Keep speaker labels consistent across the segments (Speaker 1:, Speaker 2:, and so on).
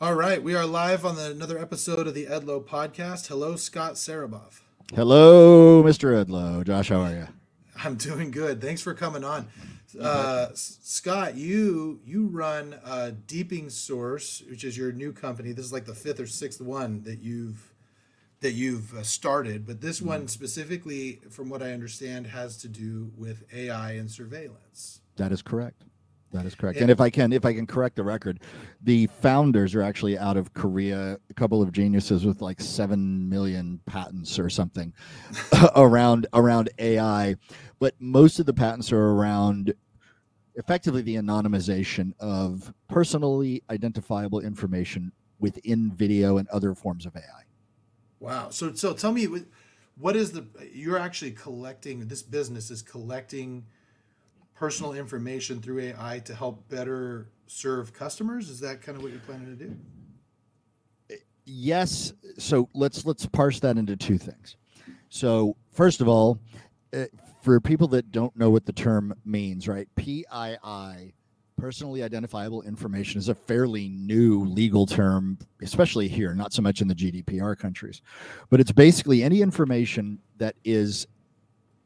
Speaker 1: All right, we are live on the, another episode of the Edlow podcast. Hello, Scott Sereboff.
Speaker 2: Hello, Mr. Edlow. Josh, how are you?
Speaker 1: I'm doing good. Thanks for coming on. Uh, Scott, you you run uh, Deeping Source, which is your new company. This is like the fifth or sixth one that you've that you've uh, started, but this one
Speaker 2: Mm.
Speaker 1: specifically, from what I understand, has to do with AI and surveillance.
Speaker 2: That is correct. That is correct. And if I can, if I can correct the record, the founders are actually out of Korea. A couple of geniuses with like seven million patents or something around around AI, but most of the patents are around effectively the anonymization of personally identifiable information within video and other forms of AI.
Speaker 1: Wow. So so tell me, what is the you're actually collecting? This business is collecting personal information through AI to help better serve customers. Is that kind of what you're planning to do?
Speaker 2: yes so let's let's parse that into two things so first of all uh, for people that don't know what the term means right pii personally identifiable information is a fairly new legal term especially here not so much in the gdpr countries but it's basically any information that is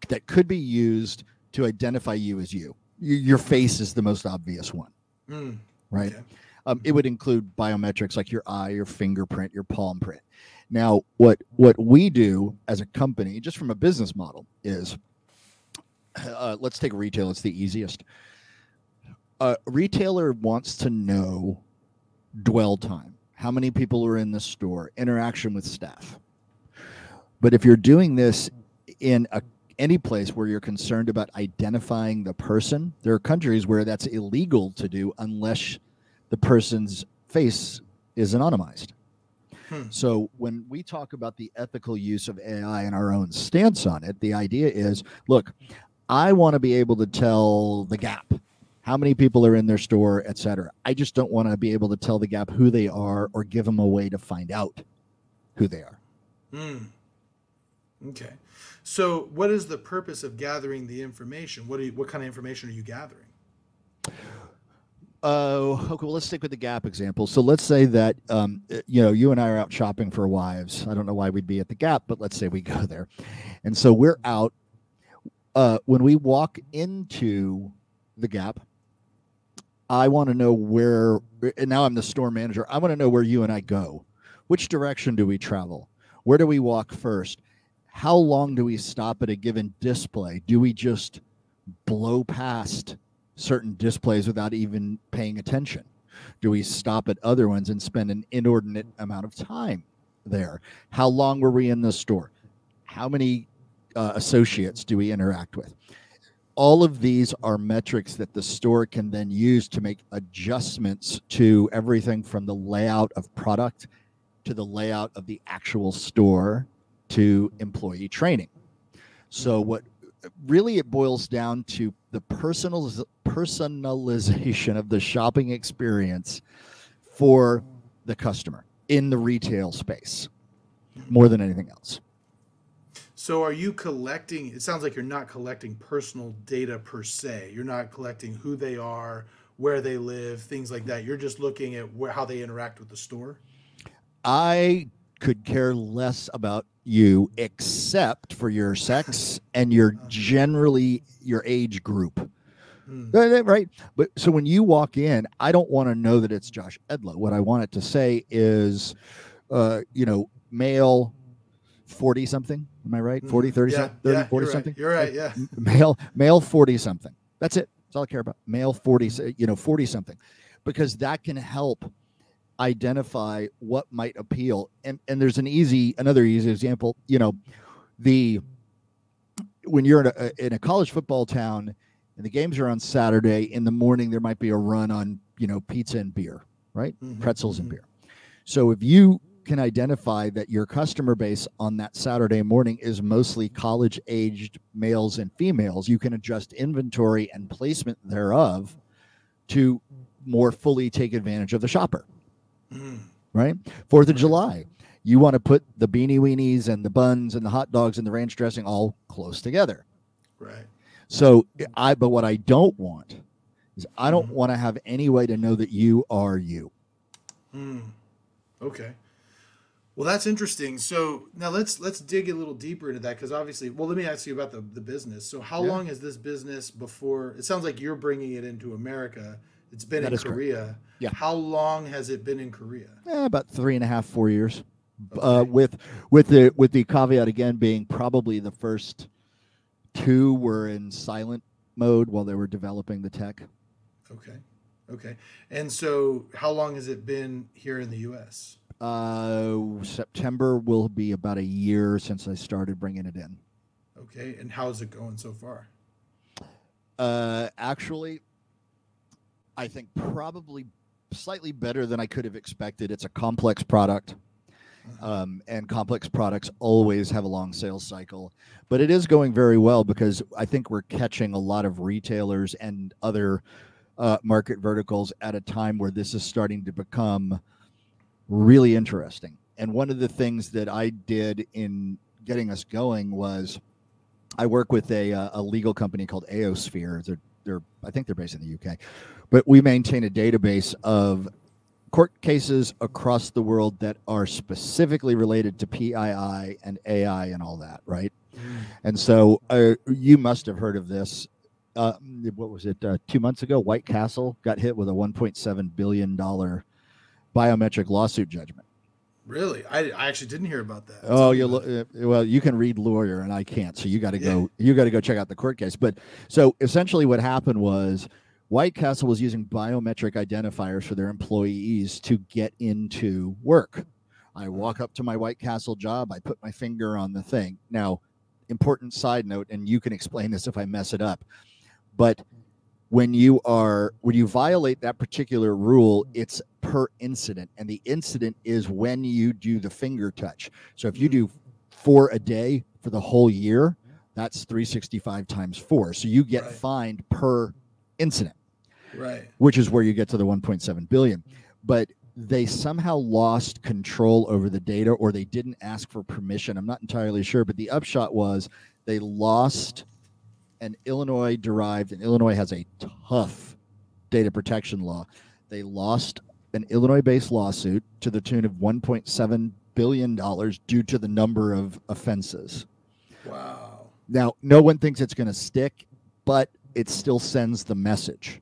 Speaker 2: that could be used to identify you as you your face is the most obvious one
Speaker 1: Mm,
Speaker 2: right
Speaker 1: okay.
Speaker 2: um, it would include biometrics like your eye, your fingerprint, your palm print. Now, what what we do as a company, just from a business model, is uh, let's take retail. It's the easiest. A retailer wants to know dwell time, how many people are in the store, interaction with staff. But if you're doing this in a any place where you're concerned about identifying the person, there are countries where that's illegal to do unless the person's face is anonymized.
Speaker 1: Hmm.
Speaker 2: So when we talk about the ethical use of AI and our own stance on it, the idea is look, I want to be able to tell the Gap how many people are in their store, et cetera. I just don't want to be able to tell the Gap who they are or give them a way to find out who they are.
Speaker 1: Mm. Okay. So, what is the purpose of gathering the information? What you, what kind of information are you gathering?
Speaker 2: Oh, okay. Well, let's stick with the Gap example. So let's say that um, uh, you know you and I are out shopping for wives. I don't know why we'd be at the Gap, but let's say we go there, and so we're out. Uh, when we walk into the Gap, I want to know where. And now I'm the store manager. I want to know where you and I go. Which direction do we travel? Where do we walk first? How long do we stop at a given display? Do we just blow past certain displays without even paying attention? Do we stop at other ones and spend an inordinate amount of time there? How long were we in the store? How many uh, associates do we interact with? All of these are metrics that the store can then use to make adjustments to everything from the layout of product to the layout of the actual store to employee training. So, mm-hmm. what really it boils down to the personal personalization of the shopping experience for the customer in the retail space more than anything else.
Speaker 1: So, are you collecting? It sounds like you're not collecting personal data per se. You're not collecting who they are, where they live, things like that. You're just looking at where, how they interact with the store.
Speaker 2: I could care less about you except for your sex and your generally your age group.
Speaker 1: Hmm.
Speaker 2: Right. But so when you walk in, I don't want to know that it's Josh Edlow. What I want it to say is, uh, you know, male 40 something. Am I right? 40, 30,
Speaker 1: yeah,
Speaker 2: something, 30
Speaker 1: yeah,
Speaker 2: 40
Speaker 1: you're
Speaker 2: something?
Speaker 1: Right. You're right. Yeah.
Speaker 2: Male, male 40 something. That's it. That's all I care about. Male 40, you know, 40 something. Because that can help identify what might appeal. And and there's an easy another easy example, you know, the when you're in a in a college football town and the games are on Saturday in the morning there might be a run on, you know, pizza and beer, right?
Speaker 1: Mhm,
Speaker 2: Pretzels and
Speaker 1: mhm.
Speaker 2: beer. So if you can identify that your customer base on that Saturday morning is mostly college aged males and females, you can adjust inventory and placement thereof to more fully take advantage of the shopper,
Speaker 1: Mhm.
Speaker 2: right? Fourth of July, you want to put the beanie weenies and the buns and the hot dogs and the ranch dressing all close together.
Speaker 1: Right.
Speaker 2: So I, but what I don't want is I don't
Speaker 1: Mhm.
Speaker 2: want to have any way to know that you are you.
Speaker 1: Mm. Okay. Well, that's interesting. So now let's let's dig a little deeper into that because obviously, well, let me ask you about the the business. So how
Speaker 2: Yeah.
Speaker 1: long has this business before? It sounds like you're bringing it into America. It's been
Speaker 2: That
Speaker 1: in
Speaker 2: Korea. correct. Yeah.
Speaker 1: How long has it been in Korea?
Speaker 2: Eh, about three and a half, four years. Uh, with with the with the caveat again being probably the first two were in silent mode while they were developing the tech.
Speaker 1: Okay. Okay. And so how long has it been here in the U.S.?
Speaker 2: Uh, September will be about a year since I started bringing it in.
Speaker 1: Okay. And how's it going so far?
Speaker 2: Uh, actually, I think probably slightly better than I could have expected. It's a complex product, um, and complex products always have a long sales cycle. But it is going very well because I think we're catching a lot of retailers and other uh, market verticals at a time where this is starting to become really interesting. And one of the things that I did in getting us going was I work with a, uh, a legal company called Aosphere. They're, they're, I think they're based in the UK, but we maintain a database of court cases across the world that are specifically related to PII and AI and all that, right? And so uh, you must have heard of this. Uh, what was it? Uh, two months ago, White Castle got hit with a 1.7 billion dollar biometric lawsuit judgment.
Speaker 1: Really? I, I actually didn't hear about that.
Speaker 2: Oh, you lo- uh, well, you can read lawyer, and I can't. So you got to go. You got to go check out the court case. But so essentially, what happened was White Castle was using biometric identifiers for their employees to get into work. I walk up to my White Castle job. I put my finger on the thing. Now, important side note, and you can explain this if I mess it up, but when you are when you violate that particular rule it's per incident and the incident is when you do the finger touch so if you hmm. do four a day for the whole year that's 365 times four so you get
Speaker 1: Right.
Speaker 2: fined per incident
Speaker 1: Right.
Speaker 2: which is where you get to the 1.7 billion. But they somehow lost control over the data or they didn't ask for permission. I'm not entirely sure but the upshot was they lost an illinois derived and illinois has a tough data protection law. They lost an illinois based lawsuit to the tune of 1.7 billion dollars due to the number of offenses.
Speaker 1: Wow.
Speaker 2: now no one thinks it's going to stick but it still sends the message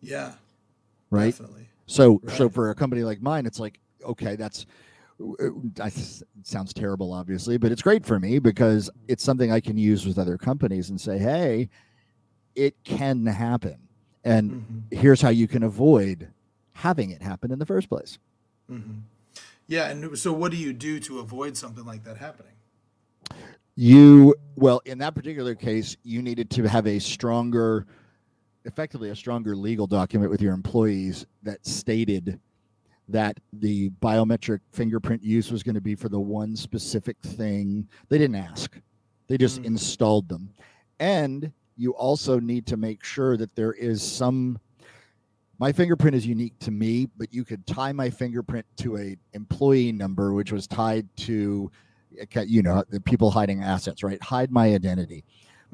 Speaker 1: Yeah.
Speaker 2: right
Speaker 1: Definitely.
Speaker 2: so so for a company like mine, it's like okay, that's uh, it sounds terrible, obviously, but it's great for me because it's something I can use with other companies and say, hey, it can happen, and
Speaker 1: hmm
Speaker 2: here's how you can avoid having it happen in the first place.
Speaker 1: hmm Yeah. And so, what do you do to avoid something like that happening?
Speaker 2: You well, in that particular case, you needed to have a stronger, effectively a stronger legal document with your employees that stated that the biometric fingerprint use was going to be for the one specific thing. They didn't ask. They just
Speaker 1: Mm.
Speaker 2: installed them. And you also need to make sure that there is some my fingerprint is unique to me, but you could tie my fingerprint to a employee number which was tied to you know, the people hiding assets, right? Hide my identity.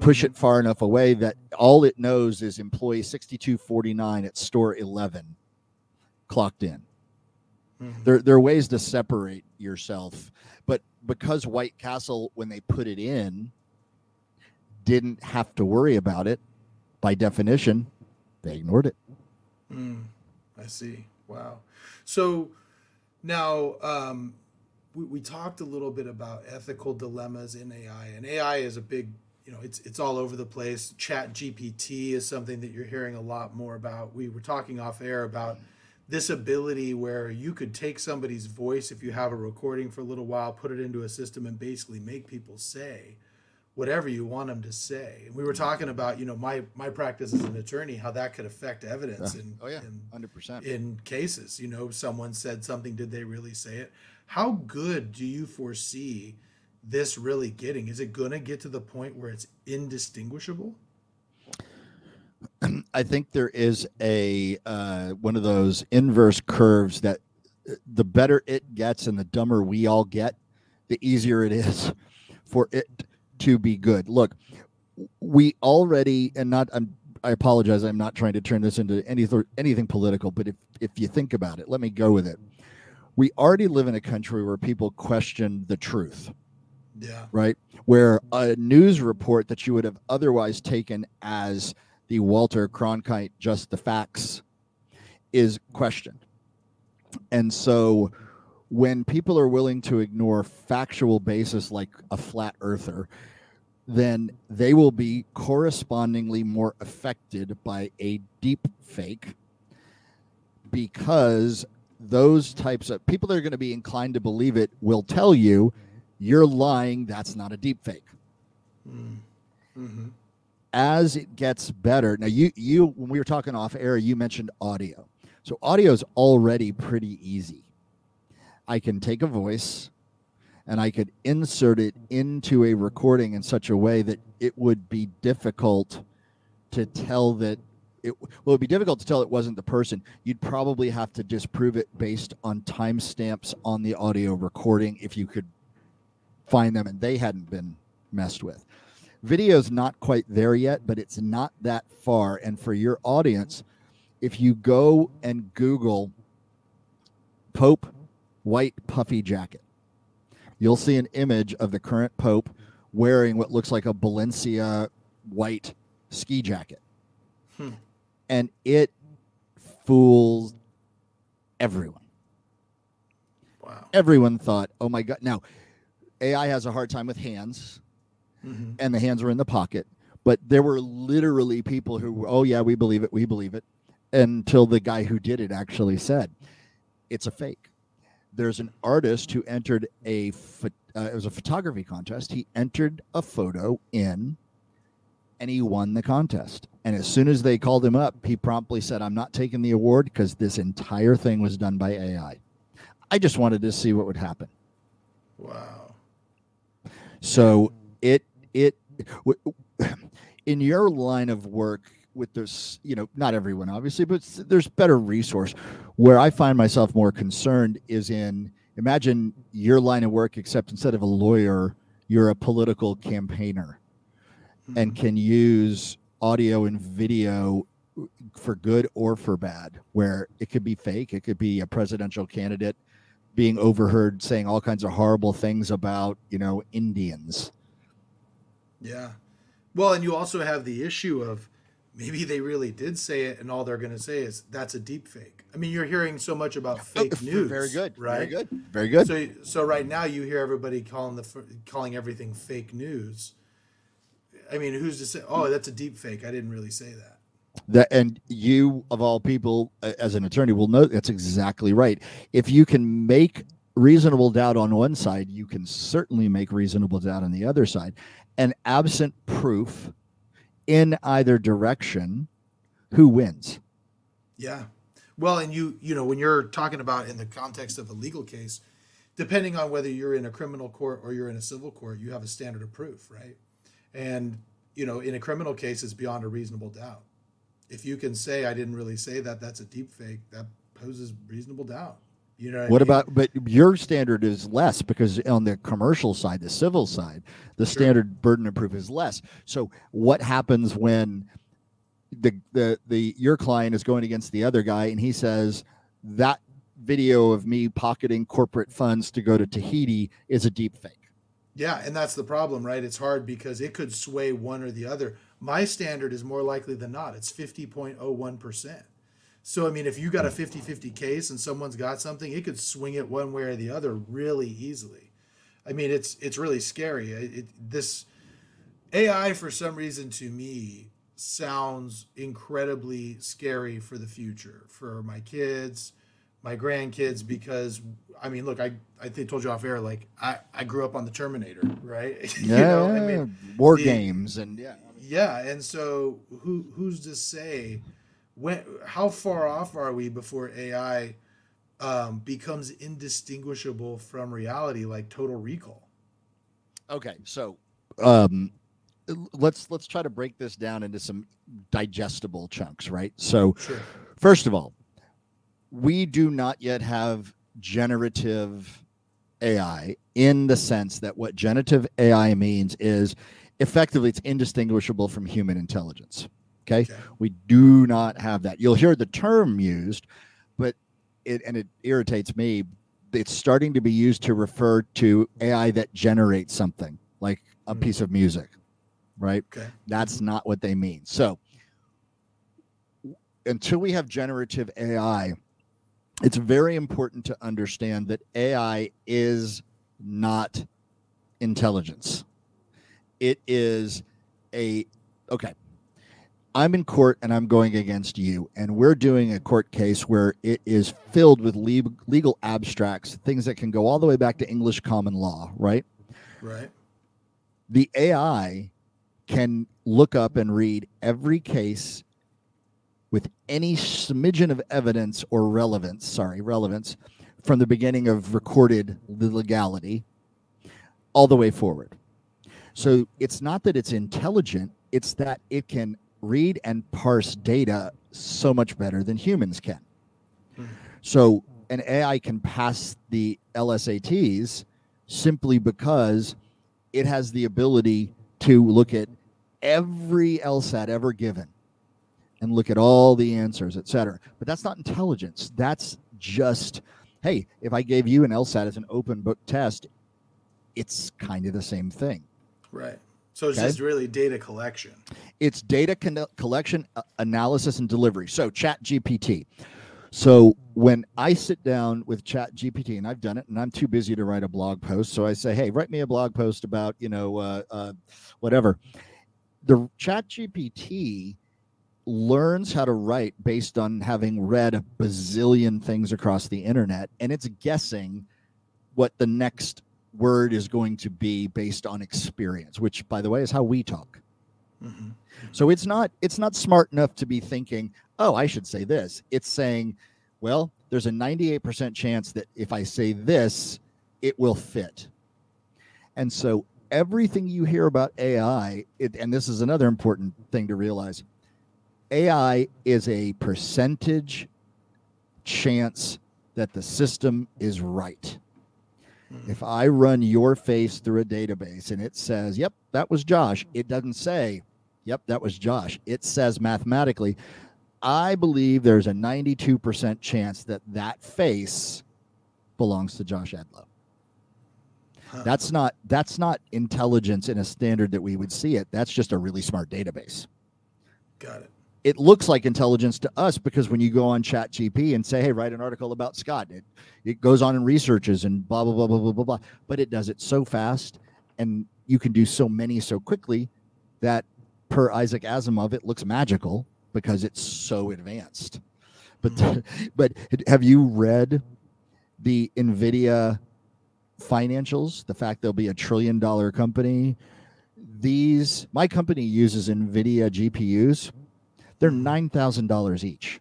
Speaker 2: Push it far enough away that all it knows is employee 6249 at store 11 clocked in.
Speaker 1: Mhm.
Speaker 2: There, there are ways to separate yourself, but because White Castle, when they put it in, didn't have to worry about it, by definition, they ignored it.
Speaker 1: Mm, I see. Wow. So now um, we, we talked a little bit about ethical dilemmas in AI, and AI is a big, you know, it's it's all over the place. Chat GPT is something that you're hearing a lot more about. We were talking off air about this ability where you could take somebody's voice if you have a recording for a little while, put it into a system, and basically make people say whatever you want them to say. And we were mm-hmm. talking about, you know, my my practice as an attorney, how that could affect evidence in,
Speaker 2: Oh yeah,
Speaker 1: in
Speaker 2: hundred percent.
Speaker 1: in cases. You know, someone said something, did they really say it? How good do you foresee this really getting? Is it gonna get to the point where it's indistinguishable?
Speaker 2: I think there is a uh, one of those inverse curves that uh, the better it gets and the dumber we all get, the easier it is for it to be good. Look, we already and not I'm I apologize. I'm not trying to turn this into any anything political, but if if you think about it, let me go with it. we already live in a country where people question the truth,
Speaker 1: Yeah.
Speaker 2: right? Where a news report that you would have otherwise taken as the Walter Cronkite just the facts is questioned. And so when people are willing to ignore factual basis like a flat earther, then they will be correspondingly more affected by a deep fake because those types of people that are going to be inclined to believe it will tell you you're lying. That's not a deep fake
Speaker 1: Mm. hmm
Speaker 2: as it gets better now you you when we were talking off air you mentioned audio. So audio is already pretty easy. I can take a voice and i could insert it into a recording in such a way that it would be difficult to tell that it well it would be difficult to tell it wasn't the person. You'd probably have to disprove it based on timestamps on the audio recording if you could find them and they hadn't been messed with. Video's not quite there yet but it's not that far. And for your audience if you go and google pope white puffy jacket you'll see an image of the current pope wearing what looks like a Balenciaga white ski jacket.
Speaker 1: Hmm.
Speaker 2: and it fools everyone.
Speaker 1: Wow.
Speaker 2: everyone thought oh my god. Now ai has a hard time with hands
Speaker 1: hmm
Speaker 2: and the hands were in the pocket. But there were literally people who, were, oh yeah, we believe it, we believe it, until the guy who did it actually said, it's a fake. There's an artist who entered a, pho- uh, it was a photography contest. He entered a photo in, and he won the contest. And as soon as they called him up, he promptly said, I'm not taking the award because this entire thing was done by AI. I just wanted to see what would happen.
Speaker 1: Wow.
Speaker 2: So it it in your line of work with this, you know, not everyone obviously, but there's better resource. Where I find myself more concerned is in imagine your line of work, except instead of a lawyer, you're a political campaigner and
Speaker 1: Mhm.
Speaker 2: can use audio and video for good or for bad, where it could be fake, it could be a presidential candidate being overheard saying all kinds of horrible things about, you know, Indians.
Speaker 1: Yeah. Well, and you also have the issue of maybe they really did say it, and all they're going to say is that's a deep fake. I mean, you're hearing so much about oh, fake news.
Speaker 2: Very good.
Speaker 1: right?
Speaker 2: Very good. Very good.
Speaker 1: So, so right now you hear everybody calling the calling everything fake news. I mean, who's to say? Oh, that's a deep fake. I didn't really say that.
Speaker 2: That and you of all people as an attorney will know that's exactly right if you can make reasonable doubt on one side you can certainly make reasonable doubt on the other side and absent proof in either direction who wins
Speaker 1: Yeah. Well, and you you know when you're talking about in the context of a legal case, depending on whether you're in a criminal court or you're in a civil court, you have a standard of proof, right? And you know, in a criminal case, it's beyond a reasonable doubt. If you can say I didn't really say that, that's a deep fake. That poses reasonable doubt. You know what,
Speaker 2: what about but your standard is less because on the commercial side the civil side the
Speaker 1: Sure.
Speaker 2: standard burden of proof is less so what happens when the the the your client is going against the other guy and he says that video of me pocketing corporate funds to go to Tahiti is a deep fake
Speaker 1: Yeah, and that's the problem, right? It's hard because it could sway one or the other. My standard is more likely than not. It's 50.01%. So, I mean, if you got a 50 50 case and someone's got something, it could swing it one way or the other really easily. I mean, it's it's really scary. It, it, this AI, for some reason, to me, sounds incredibly scary for the future for my kids, my grandkids, because I mean, look, I I think told you off air, like I I grew up on the Terminator, right? you know, I mean,
Speaker 2: war
Speaker 1: the-
Speaker 2: games and yeah
Speaker 1: yeah, and so who who's to say when how far off are we before AI um, becomes indistinguishable from reality, like Total Recall?
Speaker 2: okay so um let's let's try to break this down into some digestible chunks right so
Speaker 1: Sure.
Speaker 2: First of all, we do not yet have generative AI in the sense that what generative AI means is effectively it's indistinguishable from human intelligence. Okay.
Speaker 1: Okay.
Speaker 2: We do not have that. You'll hear the term used, but it and it irritates me it's starting to be used to refer to AI that generates something like a
Speaker 1: Mhm.
Speaker 2: piece of music, right?
Speaker 1: Okay.
Speaker 2: That's not what they mean. So until we have generative AI, it's very important to understand that AI is not intelligence. It is a okay. I'm in court and I'm going against you, and we're doing a court case where it is filled with le- legal abstracts, things that can go all the way back to English common law, right?
Speaker 1: Right.
Speaker 2: the AI can look up and read every case with any smidgen of evidence or relevance, sorry, relevance from the beginning of recorded legality all the way forward. So it's not that it's intelligent, it's that it can read and parse data so much better than humans can.
Speaker 1: Mhm.
Speaker 2: So an AI can pass the LSATs simply because it has the ability to look at every LSAT ever given and look at all the answers, et cetera. But that's not intelligence. That's just, hey, if I gave you an LSAT as an open book test, it's kind of the same thing.
Speaker 1: Right. So it's
Speaker 2: Okay.
Speaker 1: just really data collection.
Speaker 2: It's data con- collection, uh, analysis, and delivery. So, Chat GPT. So, when I sit down with Chat GPT, and I've done it, and I'm too busy to write a blog post, so I say, "Hey, write me a blog post about you know uh, uh, whatever." The Chat GPT learns how to write based on having read a bazillion things across the internet, and it's guessing what the next word is going to be based on experience, which, by the way, is how we talk.
Speaker 1: hmm
Speaker 2: So it's not it's not smart enough to be thinking, "Oh, I should say this." It's saying, "Well, there's a 98% chance that if I say this, it will fit." And so everything you hear about AI, it, and this is another important thing to realize, AI is a percentage chance that the system is right. If I run your face through a database and it says, yep, that was Josh, it doesn't say, yep, that was Josh. It says mathematically, I believe there's a 92% chance that that face belongs to Josh Edlow.
Speaker 1: Huh.
Speaker 2: That's not that's not intelligence in a standard that we would see it. That's just a really smart database.
Speaker 1: Got it.
Speaker 2: It looks like intelligence to us because when you go on Chat GP and say, "Hey, write an article about Scott," it it goes on and researches and blah blah blah blah blah blah blah. But it does it so fast, and you can do so many so quickly that, per Isaac Asimov, it looks magical because it's so advanced. But mm-hmm. but have you read the Nvidia financials? The fact they'll be a trillion dollar company. These my company uses Nvidia GPUs. They're nine thousand dollars each.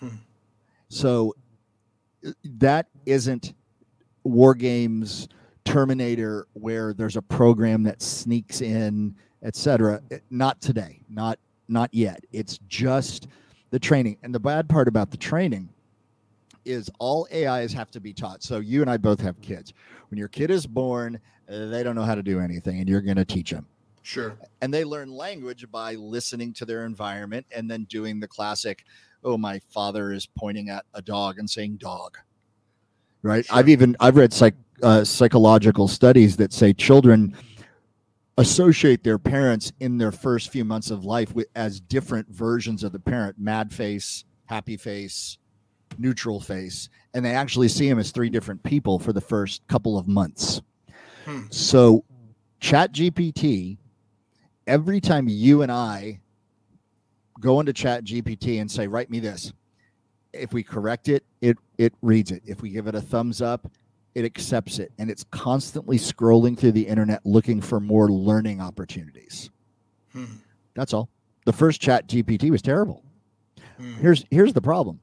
Speaker 1: Hmm.
Speaker 2: So that isn't war games terminator where there's a program that sneaks in etc not today. Not not yet. It's just the training. And the bad part about the training is all ais have to be taught. So you and i both have kids. When your kid is born they don't know how to do anything and you're going to teach them
Speaker 1: Sure.
Speaker 2: and they learn language by listening to their environment and then doing the classic oh my father is pointing at a dog and saying dog right
Speaker 1: Sure.
Speaker 2: i've even i've read psych, uh, psychological studies that say children associate their parents in their first few months of life with as different versions of the parent mad face happy face neutral face and they actually see them as three different people for the first couple of months
Speaker 1: Hmm.
Speaker 2: so chat gpt every time you and i go into chat gpt and say write me this if we correct it it it reads it. If we give it a thumbs up it accepts it. And it's constantly scrolling through the internet looking for more learning opportunities.
Speaker 1: Hmm.
Speaker 2: that's all. The first chat gpt was terrible.
Speaker 1: Hmm.
Speaker 2: here's here's the problem.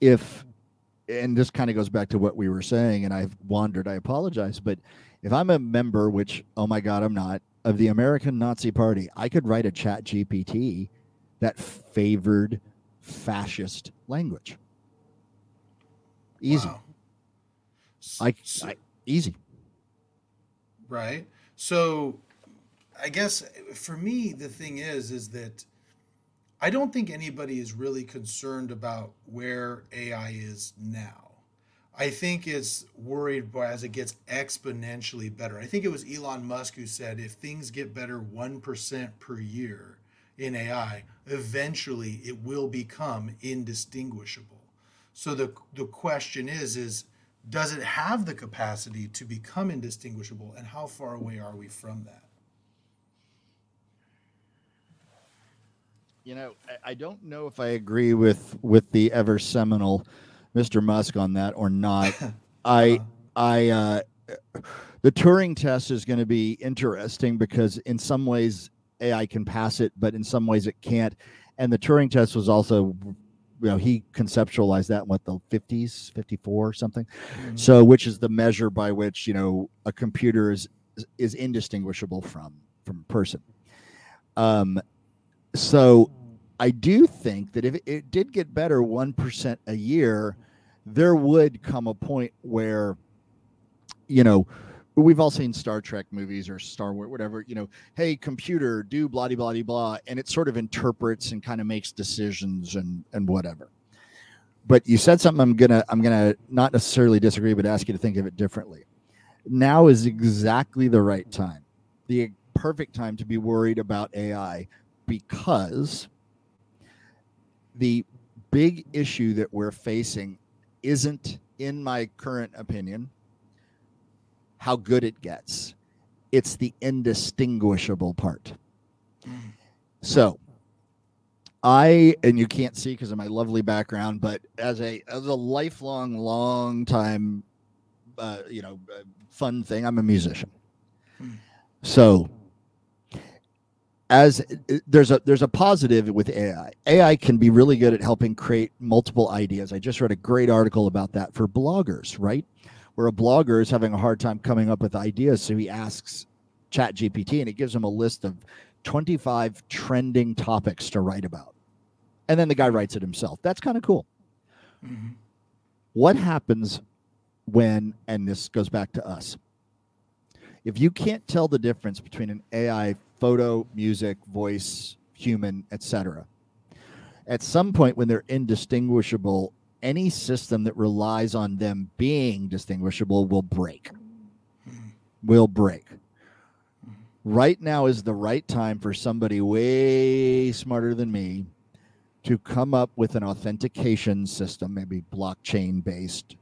Speaker 2: If and this kind of goes back to what we were saying and i've wandered i apologize but if i'm a member which oh my god i'm not of the american nazi party i could write a chat gpt that favored fascist language easy
Speaker 1: Wow. S-
Speaker 2: I,
Speaker 1: s-
Speaker 2: I easy
Speaker 1: right. So, I guess for me, the thing is, is that I don't think anybody is really concerned about where AI is now. I think it's worried as it gets exponentially better. I think it was Elon Musk who said if things get better 1% per year in AI, eventually it will become indistinguishable. So the the question is is does it have the capacity to become indistinguishable and how far away are we from that?
Speaker 2: You know, I, I don't know if I agree with with the ever seminal Mr. Musk on that or not. I I uh, the Turing test is going to be interesting because in some ways AI can pass it, but in some ways it can't. And the Turing test was also, you know, he conceptualized that in what the 50s, 54 or something. Mm-hmm. So, which is the measure by which you know a computer is is indistinguishable from from a person. Um, so I do think that if it did get better 1% a year, there would come a point where, you know, we've all seen Star Trek movies or Star Wars, whatever, you know, hey, computer, do blah, blah, blah, blah. And it sort of interprets and kind of makes decisions and, and whatever. But you said something I'm gonna I'm gonna not necessarily disagree, but ask you to think of it differently. Now is exactly the right time, the perfect time to be worried about AI because the big issue that we're facing isn't, in my current opinion, how good it gets. It's the indistinguishable part. So, I and you can't see because of my lovely background, but as a as a lifelong, long time, uh, you know, uh, fun thing, I'm a musician. Hmm. So as there's a there's a positive with AI. AI can be really good at helping create multiple ideas. I just read a great article about that for bloggers, right? Where a blogger is having a hard time coming up with ideas, so he asks Chat GPT and it gives him a list of 25 trending topics to write about. And then the guy writes it himself. That's kind of cool. Mm-hmm. What happens when and this goes back to us. If you can't tell the difference between an AI photo, music, voice, human, etc. At some point, when they're indistinguishable, any system that relies on them being distinguishable will break. Will break. Right now is the right time for somebody way smarter than me to come up with an authentication system, maybe blockchain based,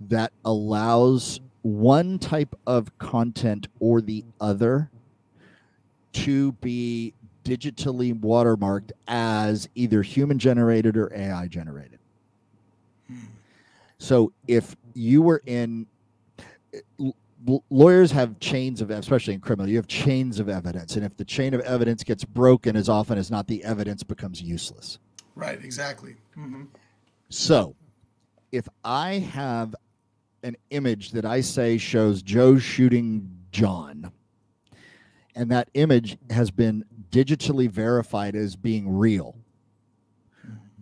Speaker 2: that allows one type of content or the other to be digitally watermarked as either human generated or AI generated. So if you were in lawyers have chains of especially in criminal you have chains of evidence and if the chain of evidence gets broken as often as not the evidence becomes useless
Speaker 1: right exactly mm-hmm.
Speaker 2: so if i have an image that i say shows joe shooting john and that image has been digitally verified as being real.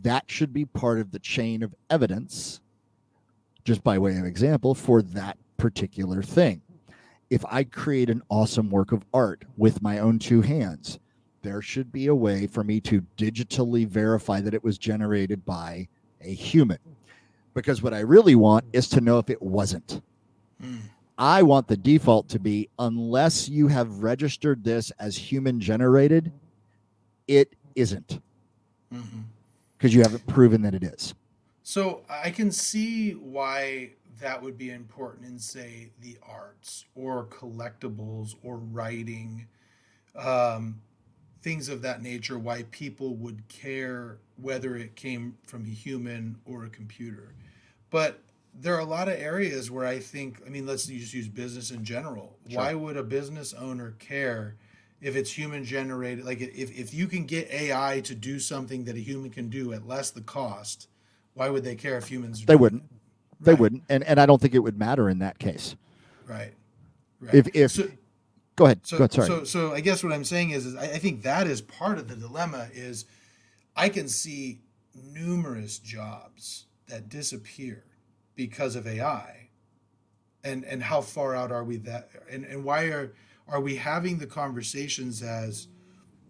Speaker 2: That should be part of the chain of evidence, just by way of example, for that particular thing. If I create an awesome work of art with my own two hands, there should be a way for me to digitally verify that it was generated by a human. Because what I really want is to know if it wasn't. Mm. I want the default to be unless you have registered this as human generated, it isn't. Because mm-hmm. you haven't proven that it is.
Speaker 1: So I can see why that would be important in, say, the arts or collectibles or writing, um, things of that nature, why people would care whether it came from a human or a computer. But there are a lot of areas where I think, I mean, let's just use business in general. Sure. Why would a business owner care if it's human generated? Like, if, if you can get AI to do something that a human can do at less the cost, why would they care if humans?
Speaker 2: They wouldn't. It? They right. wouldn't, and and I don't think it would matter in that case.
Speaker 1: Right. right.
Speaker 2: If if so, go ahead.
Speaker 1: So,
Speaker 2: go ahead. Sorry.
Speaker 1: So so I guess what I'm saying is, is I, I think that is part of the dilemma. Is I can see numerous jobs that disappear because of AI? And and how far out are we that and, and why are are we having the conversations as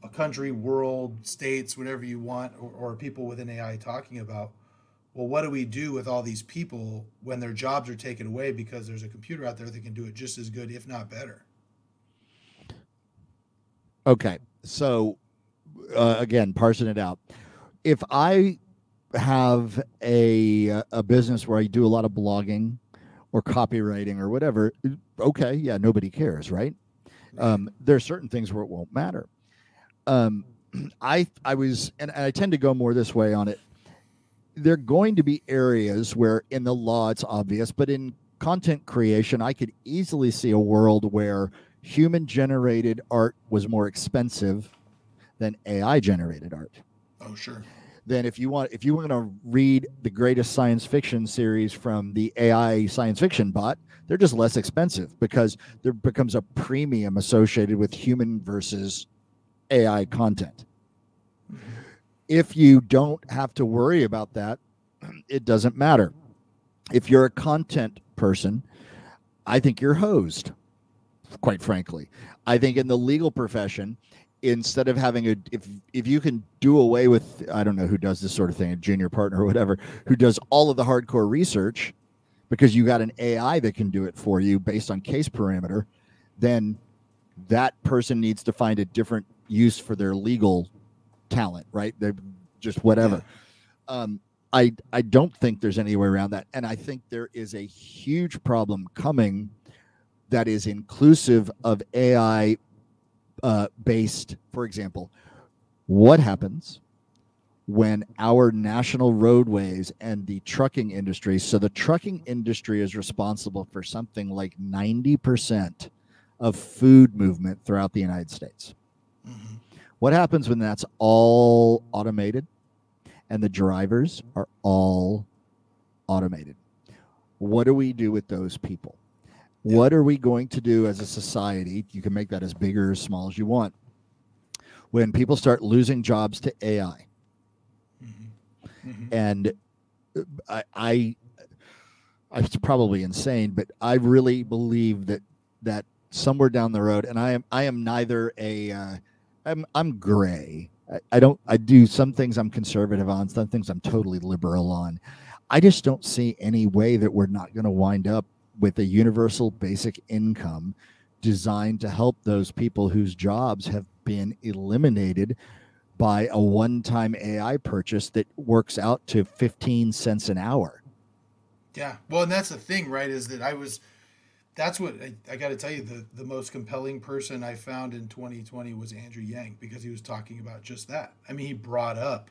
Speaker 1: a country, world, states, whatever you want, or, or people within AI talking about well, what do we do with all these people when their jobs are taken away because there's a computer out there that can do it just as good, if not better?
Speaker 2: Okay. So, uh, again, parsing it out. If I have a a business where I do a lot of blogging or copywriting or whatever, okay, yeah, nobody cares, right? Um, there are certain things where it won't matter. Um, I I was, and I tend to go more this way on it. There are going to be areas where, in the law, it's obvious, but in content creation, I could easily see a world where human generated art was more expensive than AI generated art.
Speaker 1: Oh, sure.
Speaker 2: Then if you want if you want to read the greatest science fiction series from the AI science fiction bot, they're just less expensive because there becomes a premium associated with human versus AI content. If you don't have to worry about that, it doesn't matter. If you're a content person, I think you're hosed, quite frankly. I think in the legal profession, instead of having a if if you can do away with I don't know who does this sort of thing, a junior partner or whatever, who does all of the hardcore research because you got an AI that can do it for you based on case parameter, then that person needs to find a different use for their legal talent, right? They're just whatever. Yeah. Um, I I don't think there's any way around that, and I think there is a huge problem coming that is inclusive of AI uh, based, for example, what happens when our national roadways and the trucking industry, so the trucking industry is responsible for something like 90% of food movement throughout the United States. Mm-hmm. What happens when that's all automated and the drivers are all automated? What do we do with those people? What are we going to do as a society? You can make that as big or as small as you want. When people start losing jobs to AI, mm-hmm. Mm-hmm. and uh, I, I, I, it's probably insane, but I really believe that that somewhere down the road, and I am I am neither a, uh, I'm I'm gray. I, I don't I do some things I'm conservative on, some things I'm totally liberal on. I just don't see any way that we're not going to wind up with a universal basic income designed to help those people whose jobs have been eliminated by a one-time AI purchase that works out to 15 cents an hour.
Speaker 1: Yeah. Well, and that's the thing, right? Is that I was that's what I, I got to tell you the the most compelling person I found in 2020 was Andrew Yang because he was talking about just that. I mean, he brought up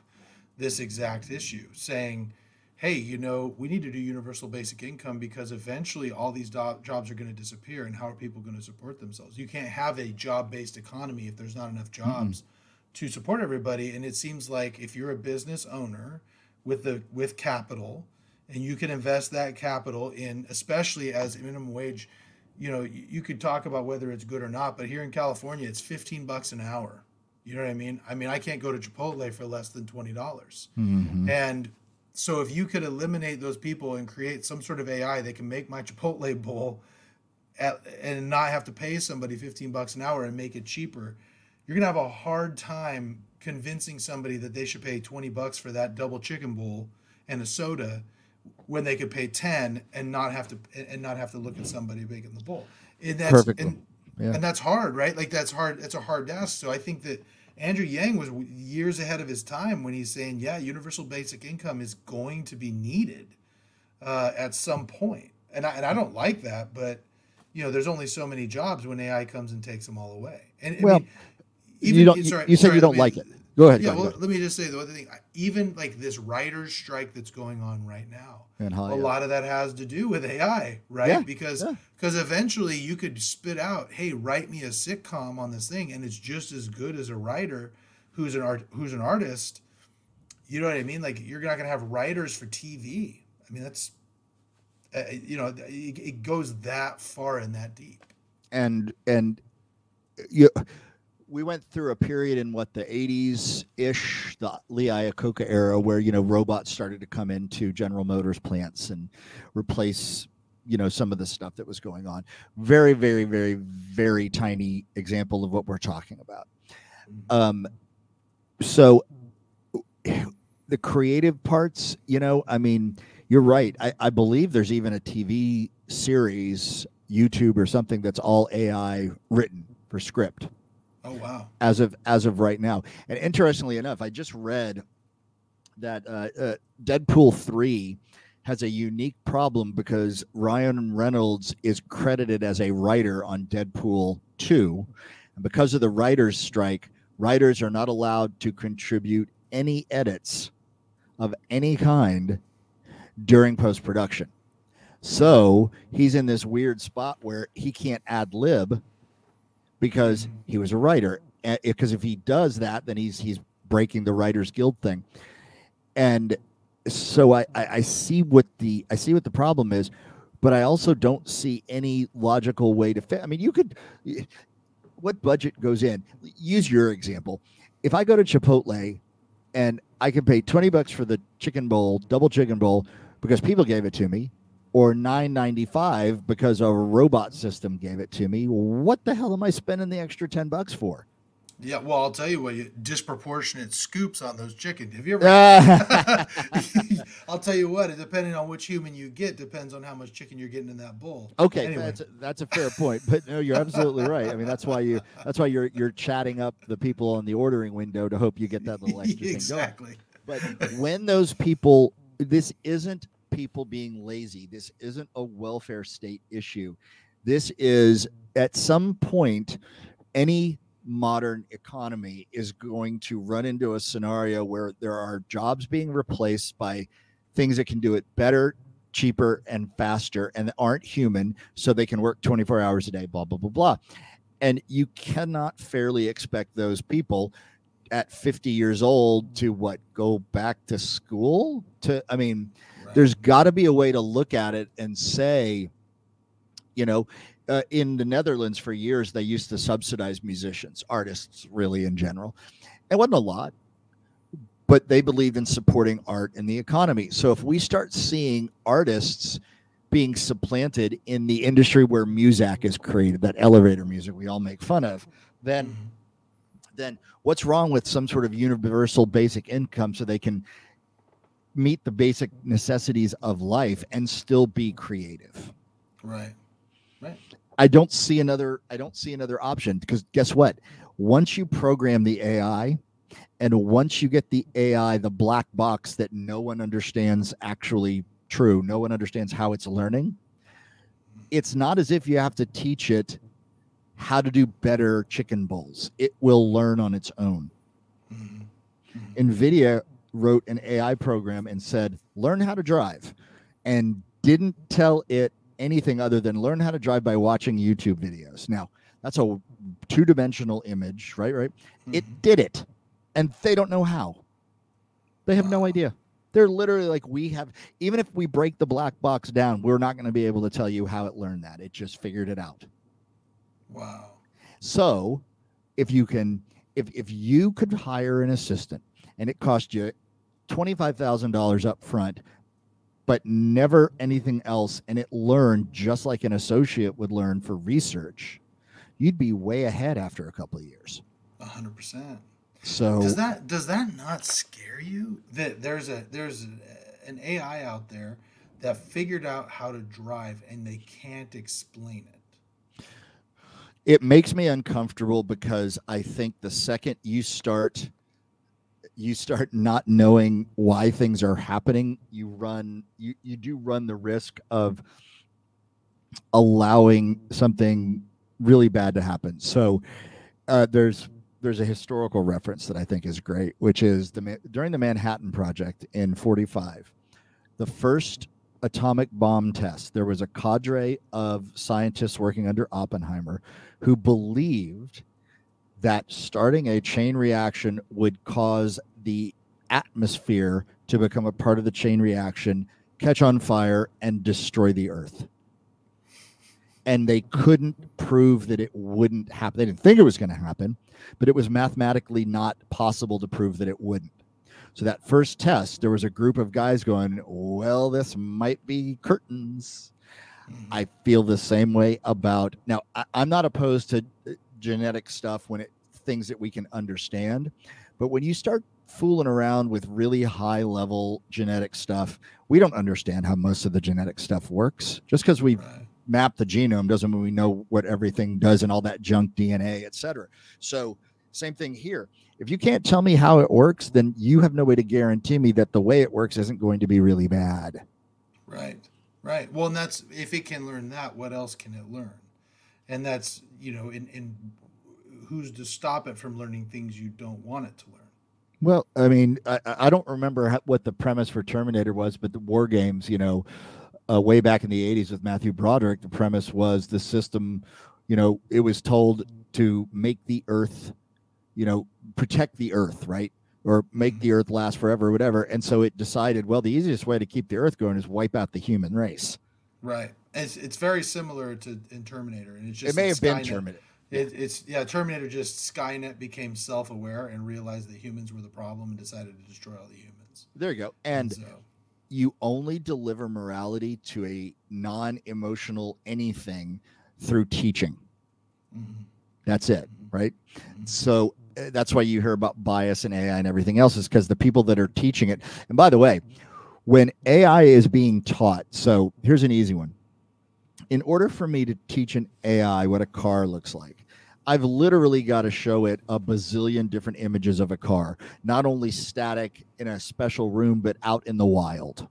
Speaker 1: this exact issue saying hey, you know, we need to do universal basic income because eventually all these do- jobs are going to disappear and how are people going to support themselves? You can't have a job based economy if there's not enough jobs mm-hmm. to support everybody. And it seems like if you're a business owner with the with capital and you can invest that capital in especially as minimum wage, you know, you, you could talk about whether it's good or not, but here in California it's 15 bucks an hour. You know what I mean? I mean, I can't go to Chipotle for less than twenty dollars, mm-hmm. and so if you could eliminate those people and create some sort of AI that can make my Chipotle bowl at, and not have to pay somebody 15 bucks an hour and make it cheaper, you're going to have a hard time convincing somebody that they should pay 20 bucks for that double chicken bowl and a soda when they could pay 10 and not have to and not have to look at somebody making the bowl. And that's. And, yeah. and that's hard, right? Like that's hard. It's a hard task. So I think that Andrew Yang was years ahead of his time when he's saying, yeah, universal basic income is going to be needed uh, at some point. And I, and I don't like that, but you know, there's only so many jobs when AI comes and takes them all away. And
Speaker 2: well, I mean, even, you don't. Sorry, you said sorry, you don't me, like it. Go ahead.
Speaker 1: Yeah.
Speaker 2: Go
Speaker 1: well,
Speaker 2: ahead.
Speaker 1: let me just say the other thing. Even like this writers' strike that's going on right now, a lot of that has to do with AI, right? Yeah, because because yeah. eventually you could spit out, "Hey, write me a sitcom on this thing," and it's just as good as a writer who's an art who's an artist. You know what I mean? Like you're not going to have writers for TV. I mean, that's uh, you know, it, it goes that far and that deep.
Speaker 2: And and you we went through a period in what the 80s ish, the Lee Iacocca era, where you know robots started to come into General Motors plants and replace you know some of the stuff that was going on. Very, very, very, very tiny example of what we're talking about. Mm-hmm. Um, so the creative parts, you know, I mean, you're right. I, I believe there's even a TV series, YouTube or something that's all AI written for script.
Speaker 1: Oh wow!
Speaker 2: As of as of right now, and interestingly enough, I just read that uh, uh, Deadpool three has a unique problem because Ryan Reynolds is credited as a writer on Deadpool two, and because of the writers' strike, writers are not allowed to contribute any edits of any kind during post production. So he's in this weird spot where he can't ad lib because mm-hmm. he was a writer. Because if he does that, then he's he's breaking the Writers Guild thing. And so I, I, I see what the I see what the problem is, but I also don't see any logical way to fit. I mean, you could what budget goes in? Use your example. If I go to Chipotle and I can pay 20 bucks for the chicken bowl, double chicken bowl, because people gave it to me, or 9.95 because a robot system gave it to me. What the hell am I spending the extra 10 bucks for?
Speaker 1: Yeah, well, I'll tell you what, you, disproportionate scoops on those chicken. Have you ever? I'll tell you what, depending on which human you get, depends on how much chicken you're getting in that bowl.
Speaker 2: Okay, anyway. that's a, that's a fair point, but no, you're absolutely right. I mean, that's why you that's why you're you're chatting up the people on the ordering window to hope you get that little extra
Speaker 1: exactly.
Speaker 2: thing going. But when those people, this isn't people being lazy. This isn't a welfare state issue. This is at some point any modern economy is going to run into a scenario where there are jobs being replaced by things that can do it better, cheaper, and faster and aren't human, so they can work 24 hours a day, blah, blah, blah, blah. And you cannot fairly expect those people at 50 years old to what go back to school to i mean. There's got to be a way to look at it and say you know uh, in the Netherlands for years, they used to subsidize musicians, artists, really in general. It wasn't a lot, but they believed in supporting art and the economy. So if we start seeing artists being supplanted in the industry where Muzak is created, that elevator music we all make fun of, then mm-hmm. then what's wrong with some sort of universal basic income so they can meet the basic necessities of life and still be creative?
Speaker 1: Right. Right.
Speaker 2: I don't see another I don't see another option because guess what? Once you program the AI and once you get the AI the black box that no one understands actually true, no one understands how it's learning. It's not as if you have to teach it how to do better chicken bowls. It will learn on its own. Mm-hmm. mm-hmm. Nvidia wrote an AI program and said, "Learn how to drive." And didn't tell it anything other than learn how to drive by watching YouTube videos. Now, that's a two dimensional image, right? Right. Mm-hmm. It did it, and they don't know how. They have no idea. They're literally like, we have, even if we break the black box down, we're not going to be able to tell you how it learned that. It just figured it out.
Speaker 1: Wow.
Speaker 2: So, if you can, if, if you could hire an assistant and it cost you $25,000 up front but never anything else, and it learned just like an associate would learn for research, you'd be way ahead after a couple of years.
Speaker 1: A hundred percent.
Speaker 2: So
Speaker 1: does that does that not scare you that there's a there's an AI out there that figured out how to drive and they can't explain it?
Speaker 2: It makes me uncomfortable because I think the second you start you start not knowing why things are happening, you run you you do run the risk of allowing something really bad to happen. So uh, there's there's a historical reference that I think is great, which is the during the Manhattan Project in 45, the first atomic bomb test, there was a cadre of scientists working under Oppenheimer who believed that starting a chain reaction would cause the atmosphere to become a part of the chain reaction, catch on fire, and destroy the earth. And they couldn't prove that it wouldn't happen. They didn't think it was going to happen, but it was mathematically not possible to prove that it wouldn't. So that first test, there was a group of guys going, Well, this might be curtains. Mm-hmm. I feel the same way about now. I, am not opposed to genetic stuff when it things that we can understand. But when you start fooling around with really high level genetic stuff. We don't understand how most of the genetic stuff works. Just because we
Speaker 1: Right.
Speaker 2: map the genome doesn't mean we know what everything does and all that junk DNA, et cetera. So, same thing here. If you can't tell me how it works, then you have no way to guarantee me that the way it works isn't going to be really bad.
Speaker 1: Right. Right. Well, and that's if it can learn that, what else can it learn? And that's you know, in in who's to stop it from learning things you don't want it to learn?
Speaker 2: Well, I mean, I, I don't remember how, what the premise for Terminator was, but the War Games, you know, uh, way back in the 80s with Matthew Broderick, the premise was the system, you know, it was told to make the Earth, you know, protect the Earth, right? Or make the Earth last forever, or whatever. And so it decided, well, the easiest way to keep the Earth going is wipe out the human race.
Speaker 1: Right. It's it's very similar to in Terminator, and it's just
Speaker 2: it may have been Terminator.
Speaker 1: It, it's yeah, Terminator just Skynet became self-aware and realized that humans were the problem and decided to destroy all the humans.
Speaker 2: There you go. And
Speaker 1: so,
Speaker 2: you only deliver morality to a non-emotional anything through teaching.
Speaker 1: mhm,
Speaker 2: That's it,
Speaker 1: mhm,
Speaker 2: right?
Speaker 1: mhm.
Speaker 2: So uh, that's why you hear about bias and AI and everything else is because the people that are teaching it. And by the way, when AI is being taught, so here's an easy one. In order for me to teach an AI what a car looks like, I've literally got to show it a bazillion different images of a car, not only static in a special room, but out in the wild.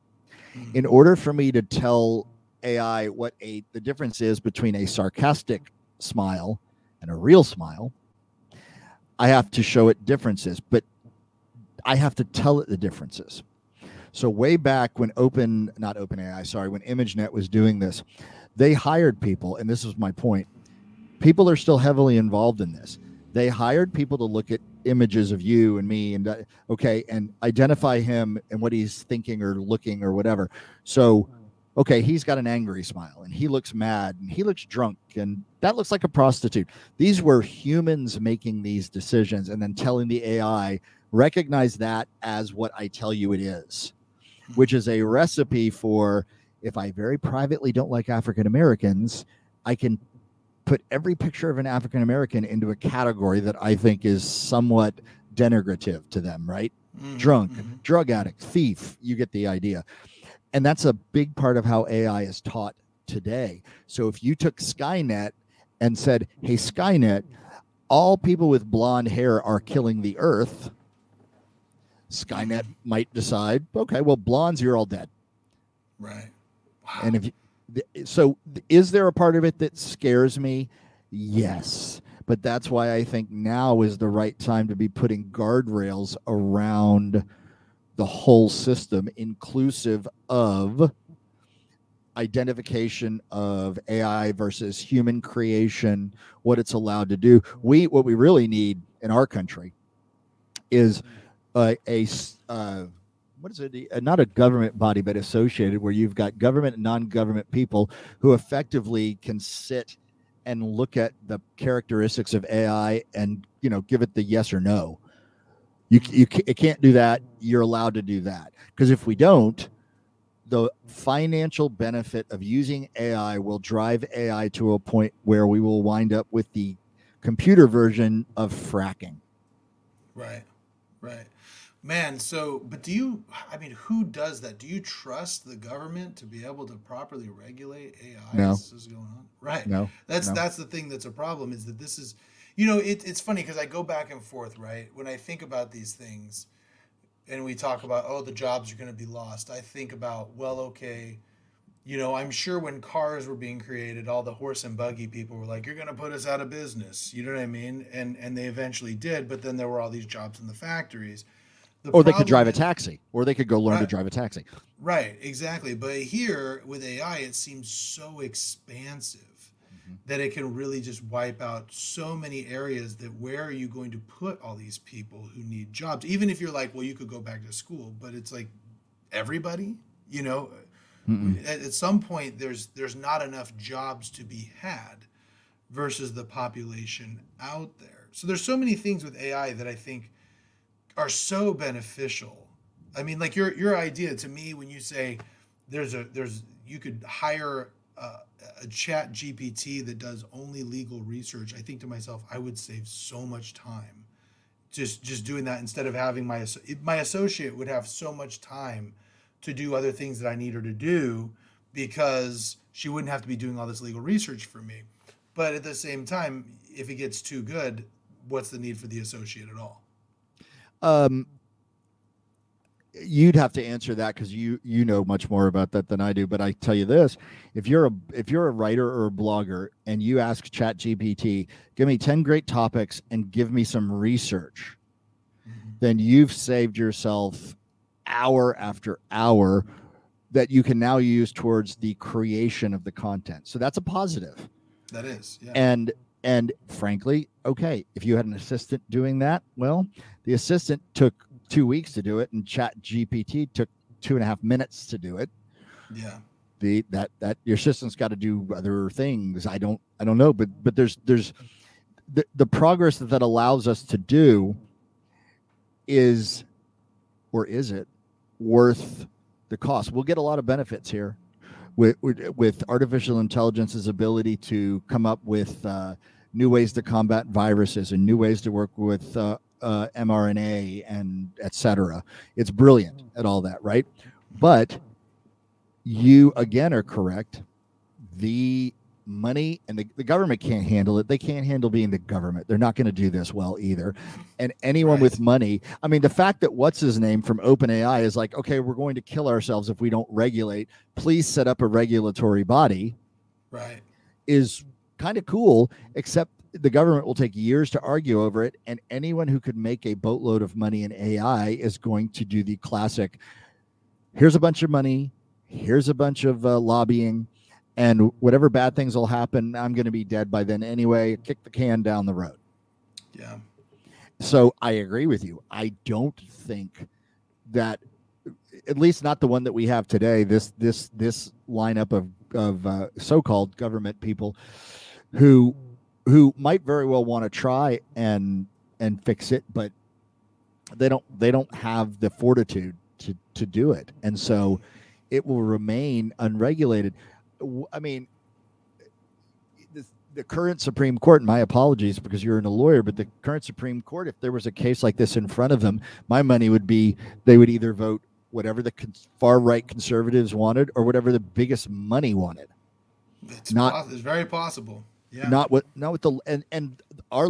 Speaker 1: Mhm.
Speaker 2: In order for me to tell AI what a the difference is between a sarcastic smile and a real smile, I have to show it differences, but I have to tell it the differences. So way back when Open, not OpenAI, sorry, when ImageNet was doing this, they hired people, and this is my point. People are still heavily involved in this. They hired people to look at images of you and me, and uh, okay, and identify him and what he's thinking or looking or whatever. So, okay, he's got an angry smile, and he looks mad, and he looks drunk, and that looks like a prostitute. These were humans making these decisions, and then telling the AI recognize that as what I tell you it is, which is a recipe for if I very privately don't like African Americans, I can put every picture of an African American into a category that I think is somewhat denigrative to them, right?
Speaker 1: Mhm,
Speaker 2: Drunk,
Speaker 1: mhm.
Speaker 2: drug addict, thief, you get the idea. And that's a big part of how AI is taught today. So if you took Skynet and said, hey, Skynet, all people with blonde hair are killing the earth, Skynet might decide, okay, well, blondes, you're all dead.
Speaker 1: Right.
Speaker 2: And if you, so, is there a part of it that scares me? Yes, but that's why I think now is the right time to be putting guardrails around the whole system, inclusive of identification of AI versus human creation, what it's allowed to do. We what we really need in our country is a uh, what is it? Uh, Not a government body, but associated, where you've got government and non-government people who effectively can sit and look at the characteristics of AI and you know give it the yes or no. You you it can't do that. You're allowed to do that because if we don't, the financial benefit of using AI will drive AI to a point where we will wind up with the computer version of fracking.
Speaker 1: Right. Right. Man, so but do you I mean who does that? Do you trust the government to be able to properly regulate AI
Speaker 2: No.
Speaker 1: this is going on? Right.
Speaker 2: No,
Speaker 1: That's
Speaker 2: no.
Speaker 1: that's the thing that's a problem is that this is you know, it, it's funny because I go back and forth, right? When I think about these things and we talk about, oh, the jobs are going to be lost, I think about, well, okay, you know, I'm sure when cars were being created, all the horse and buggy people were like, "You're going to put us out of business." You know what I mean? And and they eventually did, but then there were all these jobs in the factories. The
Speaker 2: or they could drive a taxi, or they could go learn to drive a taxi.
Speaker 1: Right, exactly. But here with AI, it seems so expansive
Speaker 2: Mhm.
Speaker 1: that it can really just wipe out so many areas that where are you going to put all these people who need jobs? Even if you're like, well, you could go back to school, but it's like everybody, you know,
Speaker 2: Mm-mm.
Speaker 1: at some point there's there's not enough jobs to be had versus the population out there. So there's so many things with AI that I think are so beneficial. I mean, like your your idea to me when you say there's a there's you could hire a, a chat GPT that does only legal research. I think to myself, I would save so much time just just doing that instead of having my my associate would have so much time to do other things that I need her to do because she wouldn't have to be doing all this legal research for me. But at the same time, if it gets too good, what's the need for the associate at all?
Speaker 2: Um, you'd have to answer that because you you know much more about that than I do. But I tell you this: if you're a if you're a writer or a blogger and you ask Chat GPT, give me ten great topics and give me some research, mm-hmm. then you've saved yourself hour after hour that you can now use towards the creation of the content. So that's a positive.
Speaker 1: That is,
Speaker 2: yeah. And and frankly, okay, if you had an assistant doing that, well, the assistant took two weeks to do it, and Chat GPT took two and a half minutes to do it.
Speaker 1: Yeah.
Speaker 2: The that that your system's got to do other things. I don't I don't know, but but there's there's the, the progress that that allows us to do is or is it worth the cost? We'll get a lot of benefits here with with, with artificial intelligence's ability to come up with uh, new ways to combat viruses and new ways to work with uh, uh, mRNA and etc. It's brilliant at all that, right? But you again are correct. The money and the, the government can't handle it. They can't handle being the government. They're not going to do this well either. And anyone right. with money, I mean, the fact that what's his name from OpenAI is like, okay, we're going to kill ourselves if we don't regulate. Please set up a regulatory body.
Speaker 1: Right.
Speaker 2: Is kind of cool, except the government will take years to argue over it. And anyone who could make a boatload of money in AI is going to do the classic here's a bunch of money, here's a bunch of uh, lobbying, and whatever bad things will happen, I'm going to be dead by then anyway. Kick the can down the road.
Speaker 1: Yeah.
Speaker 2: So I agree with you. I don't think that, at least not the one that we have today. This this this lineup of of uh, so-called government people who who might very well want to try and and fix it, but they don't they don't have the fortitude to to do it, and so it will remain unregulated. I mean, the, the current Supreme Court. My apologies because you're in a lawyer, but the current Supreme Court, if there was a case like this in front of them, my money would be they would either vote whatever the far right conservatives wanted or whatever the biggest money wanted.
Speaker 1: It's not. it's very possible. Yeah.
Speaker 2: Not what not with the and and our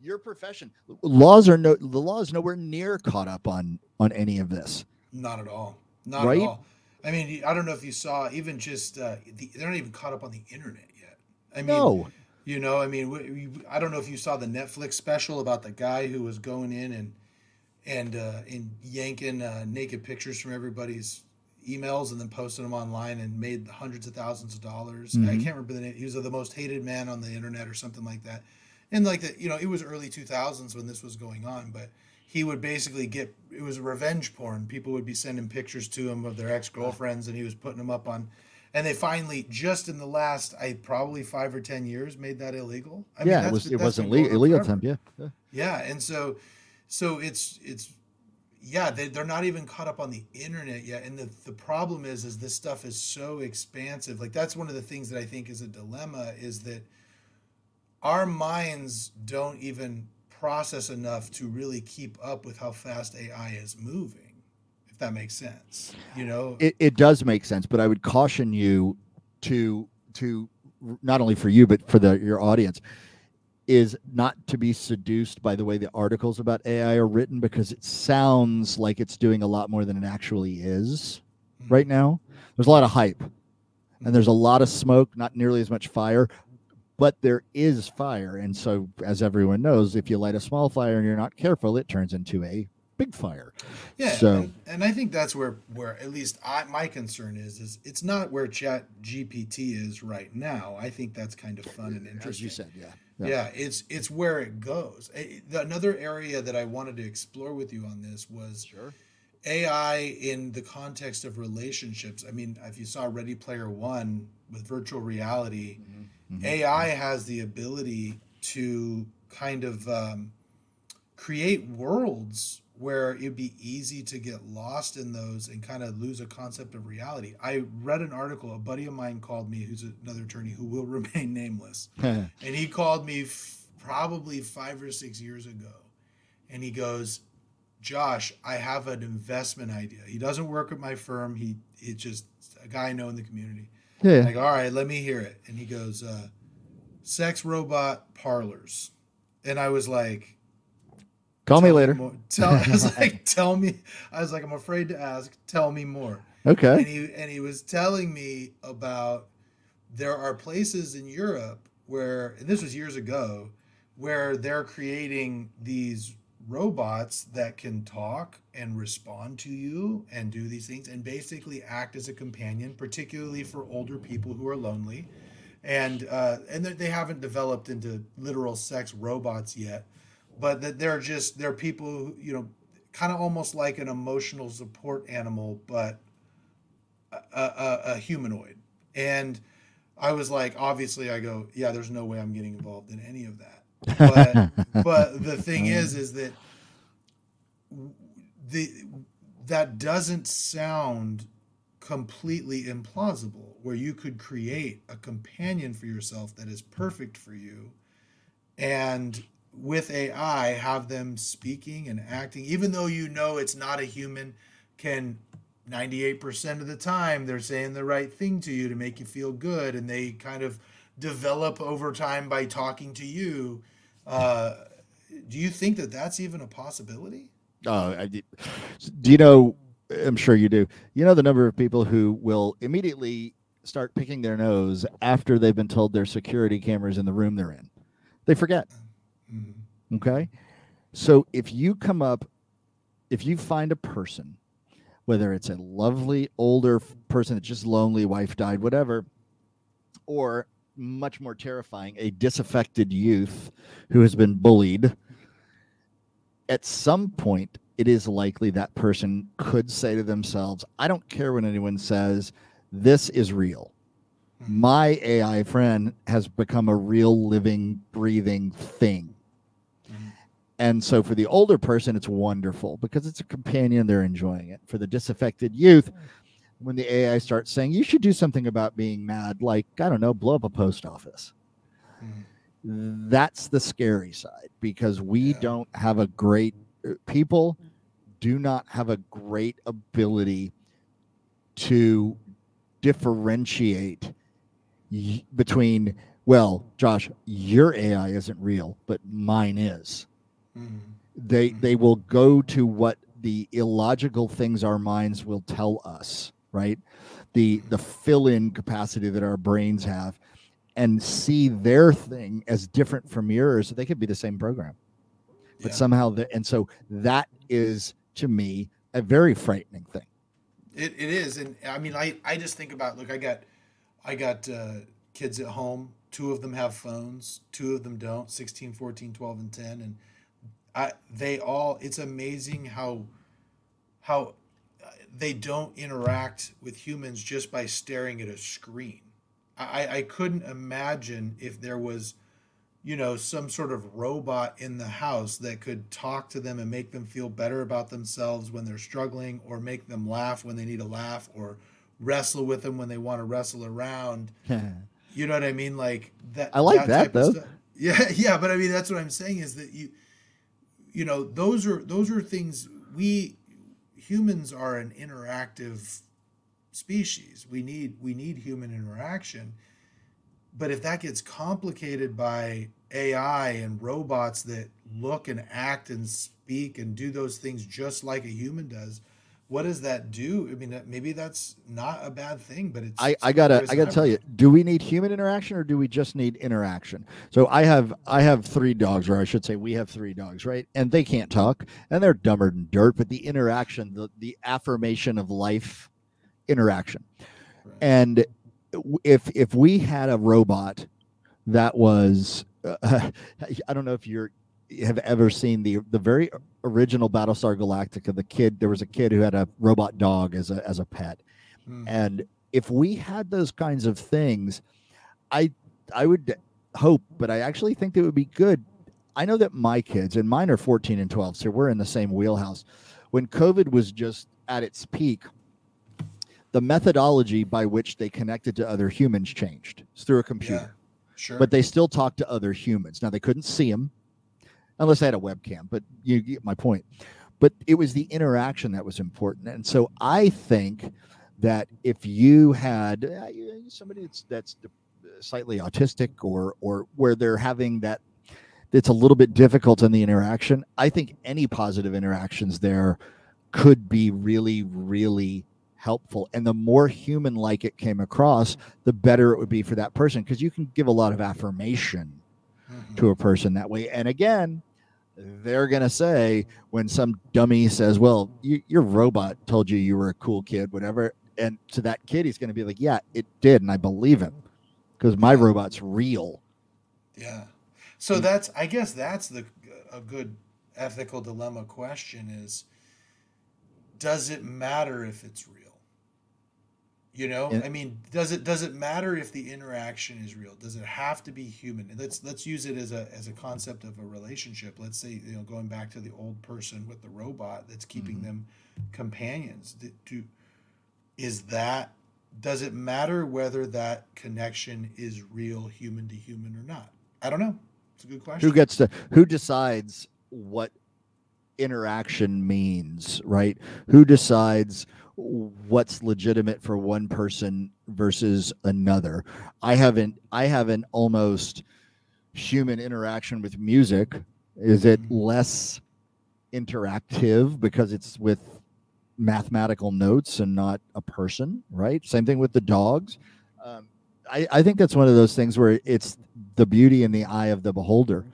Speaker 2: your profession laws are no the law is nowhere near caught up on on any of this.
Speaker 1: Not at all. Not right? at all. I mean, I don't know if you saw even just uh, the, they're not even caught up on the internet yet. I mean, no. you know, I mean, we, we, I don't know if you saw the Netflix special about the guy who was going in and and uh, and yanking uh, naked pictures from everybody's emails and then posted them online and made hundreds of thousands of dollars. Mm-hmm. I can't remember the name. He was the most hated man on the internet or something like that. And like that, you know, it was early 2000s when this was going on, but he would basically get it was revenge porn. People would be sending pictures to him of their ex girlfriends, and he was putting them up on. And they finally, just in the last, I probably five or ten years, made that illegal.
Speaker 2: I yeah, mean, it was it wasn't legal, illegal time. Yeah.
Speaker 1: yeah, yeah, and so, so it's it's yeah they, they're not even caught up on the internet yet and the, the problem is is this stuff is so expansive. Like that's one of the things that i think is a dilemma is that our minds don't even process enough to really keep up with how fast ai is moving if that makes sense you know?
Speaker 2: It, it does make sense but i would caution you to to not only for you but for the your audience is not to be seduced by the way the articles about AI are written because it sounds like it's doing a lot more than it actually is hmm. right now. There's a lot of hype and there's a lot of smoke, not nearly as much fire, but there is fire. And so, as everyone knows, if you light a small fire and you're not careful, it turns into a big fire.
Speaker 1: Yeah. So, and, and I think that's where, where at least I, my concern is, is it's not where Chat GPT is right now. I think that's kind of fun and interesting.
Speaker 2: As you said, yeah.
Speaker 1: Yeah. yeah, it's it's where it goes. Another area that I wanted to explore with you on this was
Speaker 2: sure.
Speaker 1: AI in the context of relationships. I mean, if you saw Ready Player One with virtual reality, mm-hmm. Mm-hmm. AI has the ability to kind of um, create worlds where it'd be easy to get lost in those and kind of lose a concept of reality. I read an article, a buddy of mine called me, who's another attorney who will remain nameless. and he called me f- probably five or six years ago. And he goes, Josh, I have an investment idea. He doesn't work at my firm. He it's just a guy I know in the community.
Speaker 2: Yeah.
Speaker 1: Like, all right, let me hear it. And he goes, uh, sex robot parlors. And I was like,
Speaker 2: Call me later.
Speaker 1: more. Tell, I was like, tell me. I was like, I'm afraid to ask. Tell me more.
Speaker 2: Okay.
Speaker 1: And he and he was telling me about there are places in Europe where and this was years ago where they're creating these robots that can talk and respond to you and do these things and basically act as a companion particularly for older people who are lonely and uh, and they haven't developed into literal sex robots yet but that they're just they're people who, you know kind of almost like an emotional support animal but a, a, a humanoid. And i was like obviously i go yeah there's no way i'm getting involved in any of that. But but the thing is is that the that doesn't sound completely implausible where you could create a companion for yourself that is perfect for you and with AI have them speaking and acting even though you know it's not a human can 98% of the time they're saying the right thing to you to make you feel good and they kind of develop over time by talking to you uh, do you think that that's even a possibility
Speaker 2: Oh, I. Do you know? I'm sure you do. You know the number of people who will immediately start picking their nose after they've been told there's security cameras in the room they're in. They forget. Okay. So if you come up, if you find a person, whether it's a lovely older person that's just lonely, wife died, whatever, or much more terrifying, a disaffected youth who has been bullied, at some point, it is likely that person could say to themselves, I don't care what anyone says, this is real.
Speaker 1: Mhm.
Speaker 2: My AI friend has become a real living, breathing thing. And so for the older person, it's wonderful because it's a companion, they're enjoying it. For the disaffected youth, when the AI starts saying, you should do something about being mad, like, I don't know, blow up a post office.
Speaker 1: Mhm.
Speaker 2: That's the scary side because we
Speaker 1: Yeah.
Speaker 2: don't have a great, uh, people do not have a great ability to differentiate between, well, Josh, your AI isn't real, but mine is.
Speaker 1: Mhm.
Speaker 2: they
Speaker 1: Mhm.
Speaker 2: they will go to what the illogical things our minds will tell us right the the fill in capacity that our brains have and see their thing as different from yours they could be the same program but
Speaker 1: Yeah.
Speaker 2: somehow the, and so that is to me a very frightening thing
Speaker 1: It, it is, and I mean, I, I just think about look, I got I got uh, kids at home. Two of them have phones. Two of them don't. 16, 14, 12, and 10. And I they all. It's amazing how how they don't interact with humans just by staring at a screen. I, I couldn't imagine if there was, you know, some sort of robot in the house that could talk to them and make them feel better about themselves when they're struggling, or make them laugh when they need a laugh, or wrestle with them when they want to wrestle around. You know what I mean? Like that.
Speaker 2: I like that,
Speaker 1: of
Speaker 2: though.
Speaker 1: stuff. Yeah, yeah, but I mean that's what I'm saying is that you, you know, those are those are things we humans are an interactive species. We need we need human interaction. But if that gets complicated by AI and robots that look and act and speak and do those things just like a human does, what does that do? I mean, maybe that's not a bad thing, but it's
Speaker 2: I, I gotta I gotta tell you, do we need human interaction or do we just need interaction? So I have I have three dogs, or I should say we have three dogs, right? And they can't talk and they're dumber than dirt, but the interaction, the, the affirmation of life interaction.
Speaker 1: Right.
Speaker 2: And if if we had a robot that was uh, I don't know if you're have ever seen the the very original Battlestar Galactica, the kid there was a kid who had a robot dog as a as a pet.
Speaker 1: Mm.
Speaker 2: And if we had those kinds of things, I I would hope, but I actually think that would be good. I know that my kids, and mine are 14 and 12, so we're in the same wheelhouse. When COVID was just at its peak, the methodology by which they connected to other humans changed. It's through a computer.
Speaker 1: Sure.
Speaker 2: but they still talked to other humans. Now they couldn't see them unless I had a webcam, but you get my point. But it was the interaction that was important, and so I think that if you had uh, somebody that's that's slightly autistic or or where they're having that it's a little bit difficult in the interaction, I think any positive interactions there could be really really helpful and the more human like it came across the better it would be for that person because you can give a lot of affirmation
Speaker 1: Mhm.
Speaker 2: to a person that way and again they're going to say when some dummy says well you, your robot told you you were a cool kid whatever and to that kid he's going to be like yeah it did and i believe him because my robot's real
Speaker 1: Yeah. So
Speaker 2: Mm.
Speaker 1: that's I guess that's the a good ethical dilemma question is does it matter if it's real? You know?
Speaker 2: And-
Speaker 1: I mean, does it does it matter if the interaction is real? Does it have to be human? Let's let's use it as a as a concept of a relationship. Let's say, you know, going back to the old person with the robot that's keeping
Speaker 2: Mhm.
Speaker 1: them companions. Do, do is that does it matter whether that connection is real human to human or not? I don't know. It's a good question.
Speaker 2: who gets to who decides what interaction means right who decides what's legitimate for one person versus another. I haven't i have an almost human interaction with music. Is it
Speaker 1: Mhm.
Speaker 2: less interactive because it's with mathematical notes and not a person right? Same thing with the dogs. Um, I, I think that's one of those things where it's the beauty in the eye of the beholder.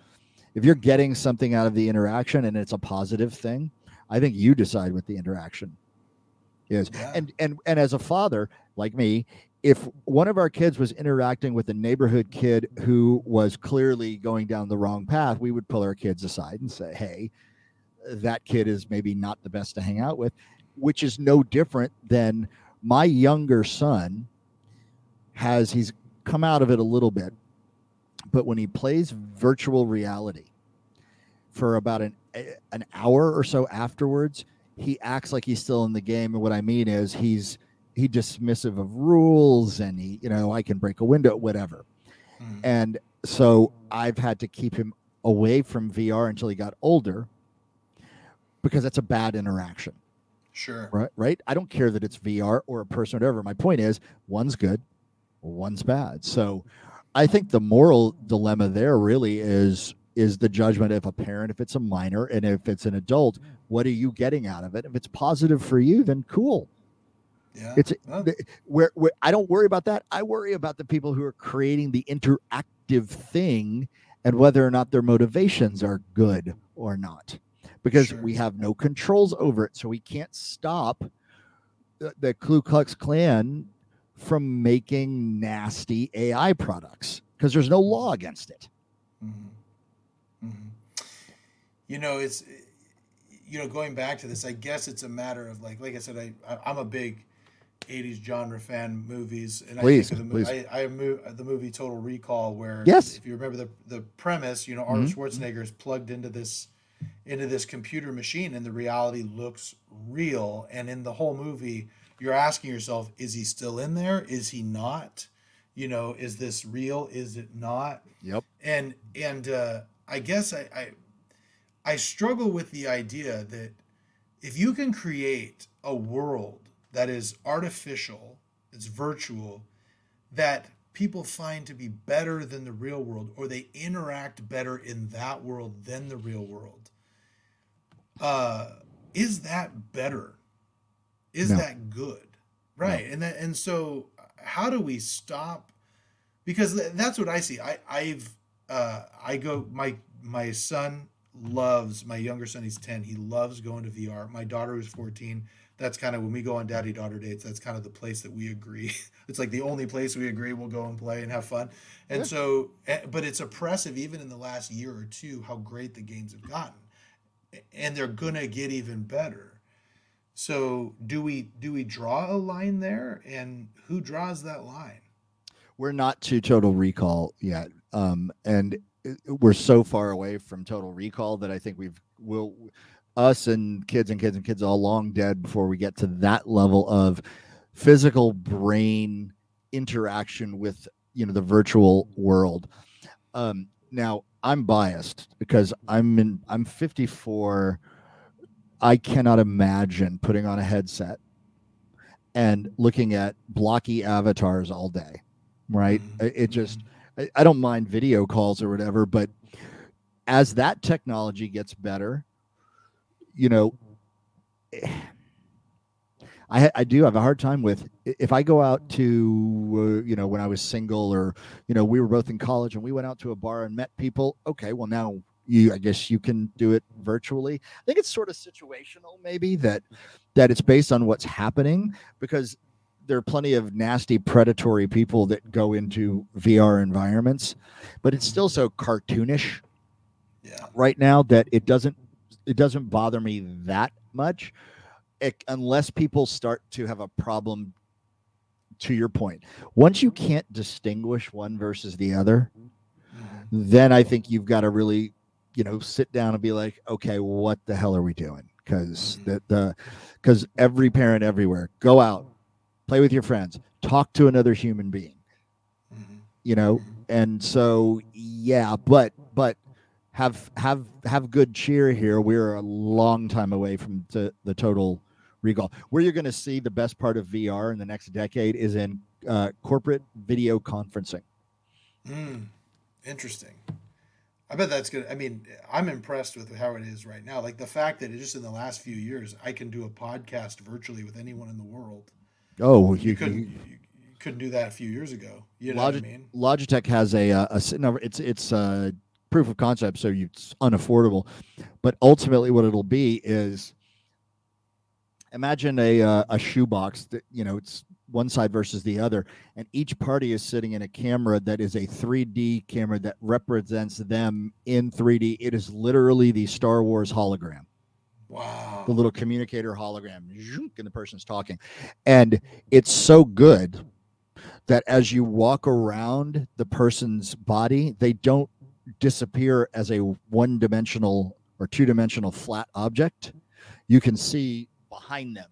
Speaker 2: If you're getting something out of the interaction and it's a positive thing i think you decide what the interaction is
Speaker 1: Yeah.
Speaker 2: and and and as a father like me if one of our kids was interacting with a neighborhood kid who was clearly going down the wrong path we would pull our kids aside and say hey that kid is maybe not the best to hang out with which is no different than my younger son has he's come out of it a little bit but when he plays virtual reality for about an an hour or so afterwards he acts like he's still in the game. And what i mean is he's he dismissive of rules and he you know i can break a window whatever.
Speaker 1: Mhm.
Speaker 2: and so i've had to keep him away from vr until he got older because that's a bad interaction.
Speaker 1: Sure.
Speaker 2: right right? I don't care that it's vr or a person or whatever. My point is one's good one's bad. So i think the moral dilemma there really is is the judgment of a parent if it's a minor and if it's an adult what are you getting out of it if it's positive for you then cool
Speaker 1: Yeah.
Speaker 2: it's
Speaker 1: Well,
Speaker 2: where, where i don't worry about that i worry about the people who are creating the interactive thing and whether or not their motivations are good or not because
Speaker 1: Sure.
Speaker 2: we have no controls over it so we can't stop the, the ku klux klan from making nasty ai products because there's no law against it
Speaker 1: Mhm. Mhm. You know, it's you know going back to this. I guess it's a matter of like, like I said, I, I I'm a big '80s genre fan movies, and
Speaker 2: Please,
Speaker 1: I think of the
Speaker 2: please.
Speaker 1: movie. I, I mo- the movie Total Recall, where
Speaker 2: Yes.
Speaker 1: if you remember the the premise, you know Arnold
Speaker 2: Mhm.
Speaker 1: Schwarzenegger is plugged into this into this computer machine, and the reality looks real. And in the whole movie, you're asking yourself, is he still in there? Is he not? You know, is this real? Is it not?
Speaker 2: yep
Speaker 1: and and uh, I guess I, I I struggle with the idea that if you can create a world that is artificial, it's virtual, that people find to be better than the real world, or they interact better in that world than the real world, uh, is that better? Is
Speaker 2: No.
Speaker 1: that good? Right, and that and so how do we stop? Because th- that's what I see. I I've uh, I go my my son loves my younger son. He's ten. He loves going to VR. My daughter who's fourteen. That's kind of when we go on daddy daughter dates. That's kind of the place that we agree. it's like the only place we agree we'll go and play and have fun. And
Speaker 2: Yeah.
Speaker 1: so, eh, but it's oppressive even in the last year or two how great the games have gotten, and they're gonna get even better. So do we do we draw a line there, and who draws that line?
Speaker 2: we're not to total recall yet um and we're so far away from total recall that i think we've will us and kids and kids and kids all long dead before we get to that level of physical brain interaction with you know the virtual world. Um, now I'm biased because I'm in I'm 54. I cannot imagine putting on a headset and looking at blocky avatars all day. Right?
Speaker 1: Mhm.
Speaker 2: It, it just I, I don't mind video calls or whatever, but as that technology gets better, you know, I I do have a hard time with if I go out to uh, you know when I was single or you know we were both in college and we went out to a bar and met people. Okay, well now you I guess you can do it virtually. I think it's sort of situational maybe that that it's based on what's happening because there are plenty of nasty predatory people that go into VR environments, but it's still so cartoonish
Speaker 1: Yeah.
Speaker 2: right now that it doesn't it doesn't bother me that much it, unless people start to have a problem to your point once you can't distinguish one versus the other
Speaker 1: Mhm.
Speaker 2: then i think you've got to really you know sit down and be like okay what the hell are we doing because the the because every parent everywhere go out play with your friends talk to another human being
Speaker 1: Mhm.
Speaker 2: you know and so yeah but but have have have good cheer here we're a long time away from the, the total recall where you're going to see the best part of vr in the next decade is in uh, corporate video conferencing
Speaker 1: Mm, interesting. I bet that's good. I mean, I'm impressed with how it is right now. Like the fact that just in the last few years, I can do a podcast virtually with anyone in the world.
Speaker 2: Oh
Speaker 1: You
Speaker 2: you,
Speaker 1: couldn't,
Speaker 2: you,
Speaker 1: you, couldn't do that a few years ago. You know
Speaker 2: Logi-
Speaker 1: what I mean?
Speaker 2: logitech has a, uh, a s- no, it's it's uh proof of concept so you, it's unaffordable but ultimately what it'll be is imagine a uh, a shoebox that you know it's one side versus the other and each party is sitting in a camera that is a 3D camera that represents them in 3D it is literally the Star Wars hologram
Speaker 1: Wow.
Speaker 2: the little communicator hologram and the person's talking. And it's so good that as you walk around the person's body they don't disappear as a one dimensional or two dimensional flat object. You can see behind them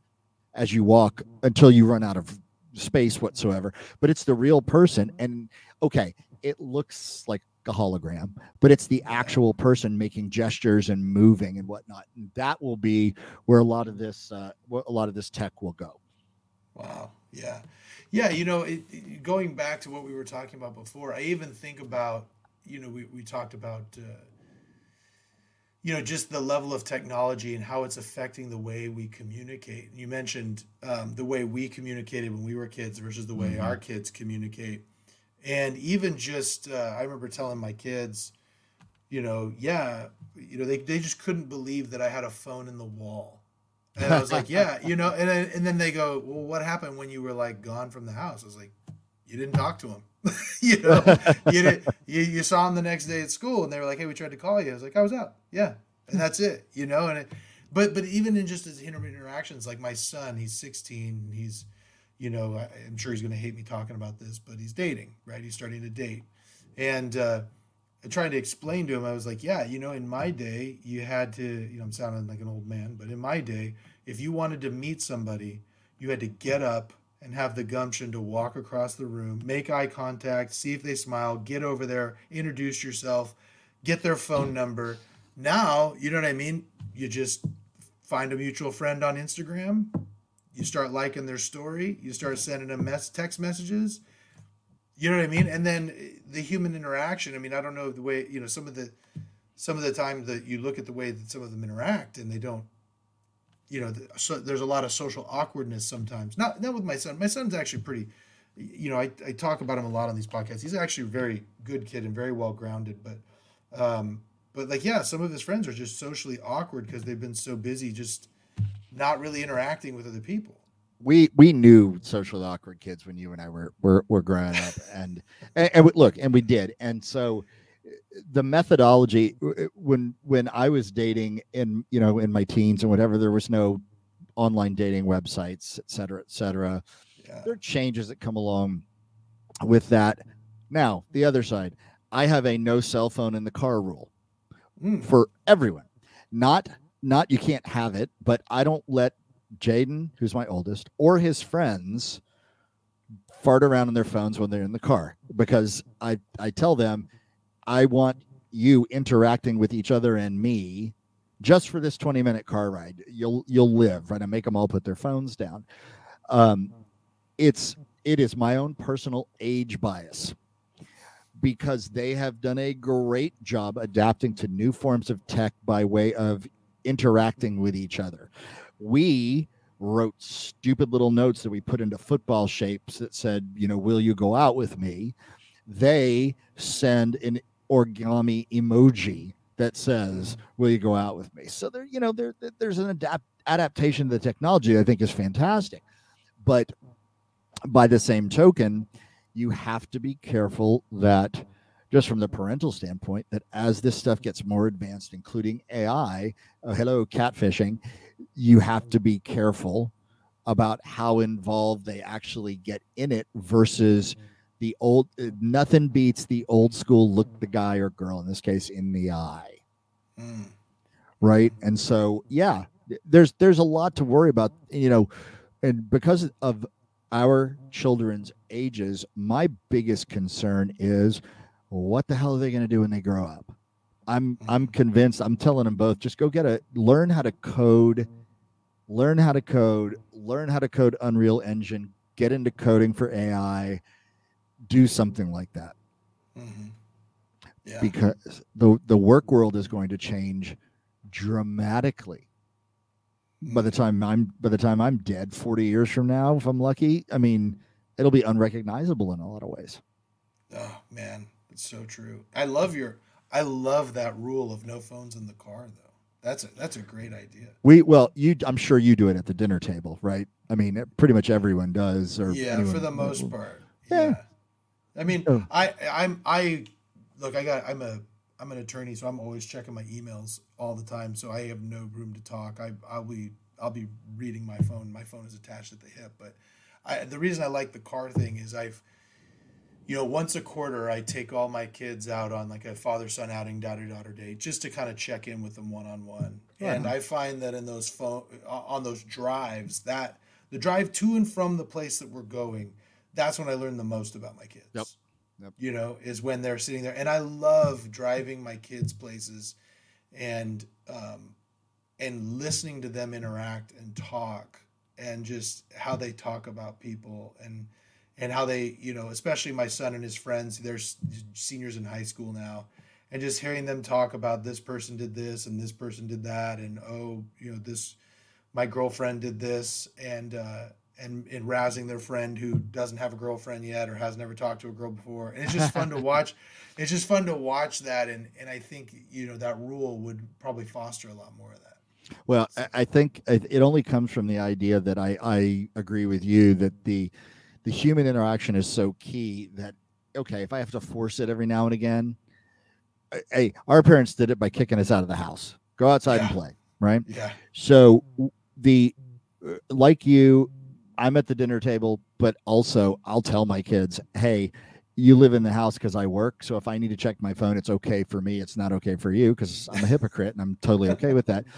Speaker 2: as you walk until you run out of space whatsoever. But it's the real person. And okay it looks like a hologram but it's the actual person making gestures and moving and whatnot and that will be where a lot of this uh, a lot of this tech will go
Speaker 1: Wow. Yeah. Yeah. You know, it, it- going back to what we were talking about before, I even think about, you know, we, we talked about, uh, you know, just the level of technology and how it's affecting the way we communicate. You mentioned um, the way we communicated when we were kids versus the way
Speaker 2: Mhm.
Speaker 1: our kids communicate. And even just, uh, I remember telling my kids, you know, yeah, you know, they, they just couldn't believe that I had a phone in the wall. And I was like, yeah, you know, and then, and then they go, well, what happened when you were like gone from the house? I was like, you didn't talk to him, you know, you didn't, you, you saw him the next day at school and they were like, hey, we tried to call you. I was like, I was out. Yeah. And that's it, you know, and it, but, but even in just as inter- interactions, like my son, he's 16, he's, you know, I, I'm sure he's going to hate me talking about this, but he's dating, right? He's starting to date. And, uh, tried to explain to him, I was like, yeah, you know, in my day, you had to, you know, I'm sounding like an old man, but in my day, if you wanted to meet somebody, you had to get up and have the gumption to walk across the room, make eye contact, see if they smile, get over there, introduce yourself, get their phone number. Now, you know what I mean? You just find a mutual friend on Instagram, you start liking their story, you start sending them mess- text messages. You know what I mean? And then eh, the human interaction. I mean, I don't know the way, you know, some of the some of the time that you look at the way that some of them interact and they don't you know, so there's a lot of social awkwardness sometimes. Not not with my son. My son's actually pretty. You know, I, I talk about him a lot on these podcasts. He's actually a very good kid and very well grounded. But, um, but like yeah, some of his friends are just socially awkward because they've been so busy just not really interacting with other people.
Speaker 2: we we knew socially awkward kids when you and I were were, were growing up, and, and and we, look, and we did, and so the methodology when when I was dating in you know in my teens and whatever, there was no online dating websites, et cetera, et cetera.
Speaker 1: Yeah.
Speaker 2: There are changes that come along with that. Now, the other side, I have a no cell phone in the car rule
Speaker 1: Mm.
Speaker 2: for everyone. Not not you can't have it, but I don't let Jaden, who's my oldest, or his friends fart around on their phones when they're in the car because I I tell them I want you interacting with each other and me just for this 20 minute car ride. You'll you'll live, right? I make them all put their phones down. Um, it's it is my own personal age bias because they have done a great job adapting to new forms of tech by way of interacting with each other. We wrote stupid little notes that we put into football shapes that said, you know, will you go out with me? They send an origami emoji that says, will you go out with me? So there, you know, there, there's an adapt adaptation to the technology I think is fantastic. But by the same token, you have to be careful that just from the parental standpoint that as this stuff gets more advanced including ai oh, hello catfishing you have to be careful about how involved they actually get in it versus the old uh, nothing beats the old school look the guy or girl in this case in the eye mm. right and so yeah there's there's a lot to worry about you know and because of our children's ages my biggest concern is what the hell are they going to do when they grow up i'm i'm mm. convinced i'm telling them both just go get a learn how to code learn how to code learn how to code unreal engine get into coding for ai do something like that mm-hmm. yeah. because the the work world is going to change dramatically by the mm-hmm. time i'm by the time i'm dead 40 years from now if i'm lucky i mean it'll be unrecognizable in a lot of ways
Speaker 1: oh man it's so true. I love your I love that rule of no phones in the car though. That's a that's a great idea.
Speaker 2: We well, you I'm sure you do it at the dinner table, right? I mean, pretty much everyone does or
Speaker 1: Yeah, anyone, for the most part. Yeah. yeah. I mean, oh. I I'm I look, I got I'm a I'm an attorney, so I'm always checking my emails all the time, so I have no room to talk. I I'll be I'll be reading my phone. My phone is attached at the hip, but I the reason I like the car thing is I've you know, once a quarter, I take all my kids out on like a father son outing, daughter daughter date, just to kind of check in with them one on one. And I find that in those phone on those drives, that the drive to and from the place that we're going, that's when I learn the most about my kids.
Speaker 2: Yep. Yep.
Speaker 1: You know, is when they're sitting there, and I love driving my kids places, and um, and listening to them interact and talk, and just how they talk about people and and how they, you know, especially my son and his friends, they're seniors in high school now, and just hearing them talk about this person did this and this person did that, and oh, you know, this, my girlfriend did this, and uh, and and rousing their friend who doesn't have a girlfriend yet or has never talked to a girl before, and it's just fun to watch. It's just fun to watch that, and and I think you know that rule would probably foster a lot more of that.
Speaker 2: Well, I think it only comes from the idea that I I agree with you that the the human interaction is so key that okay, if I have to force it every now and again, hey, our parents did it by kicking us out of the house. Go outside yeah. and play, right?
Speaker 1: Yeah.
Speaker 2: So the uh, like you, I'm at the dinner table, but also I'll tell my kids, hey, you live in the house because I work. So if I need to check my phone, it's okay for me. It's not okay for you because I'm a hypocrite and I'm totally okay with that.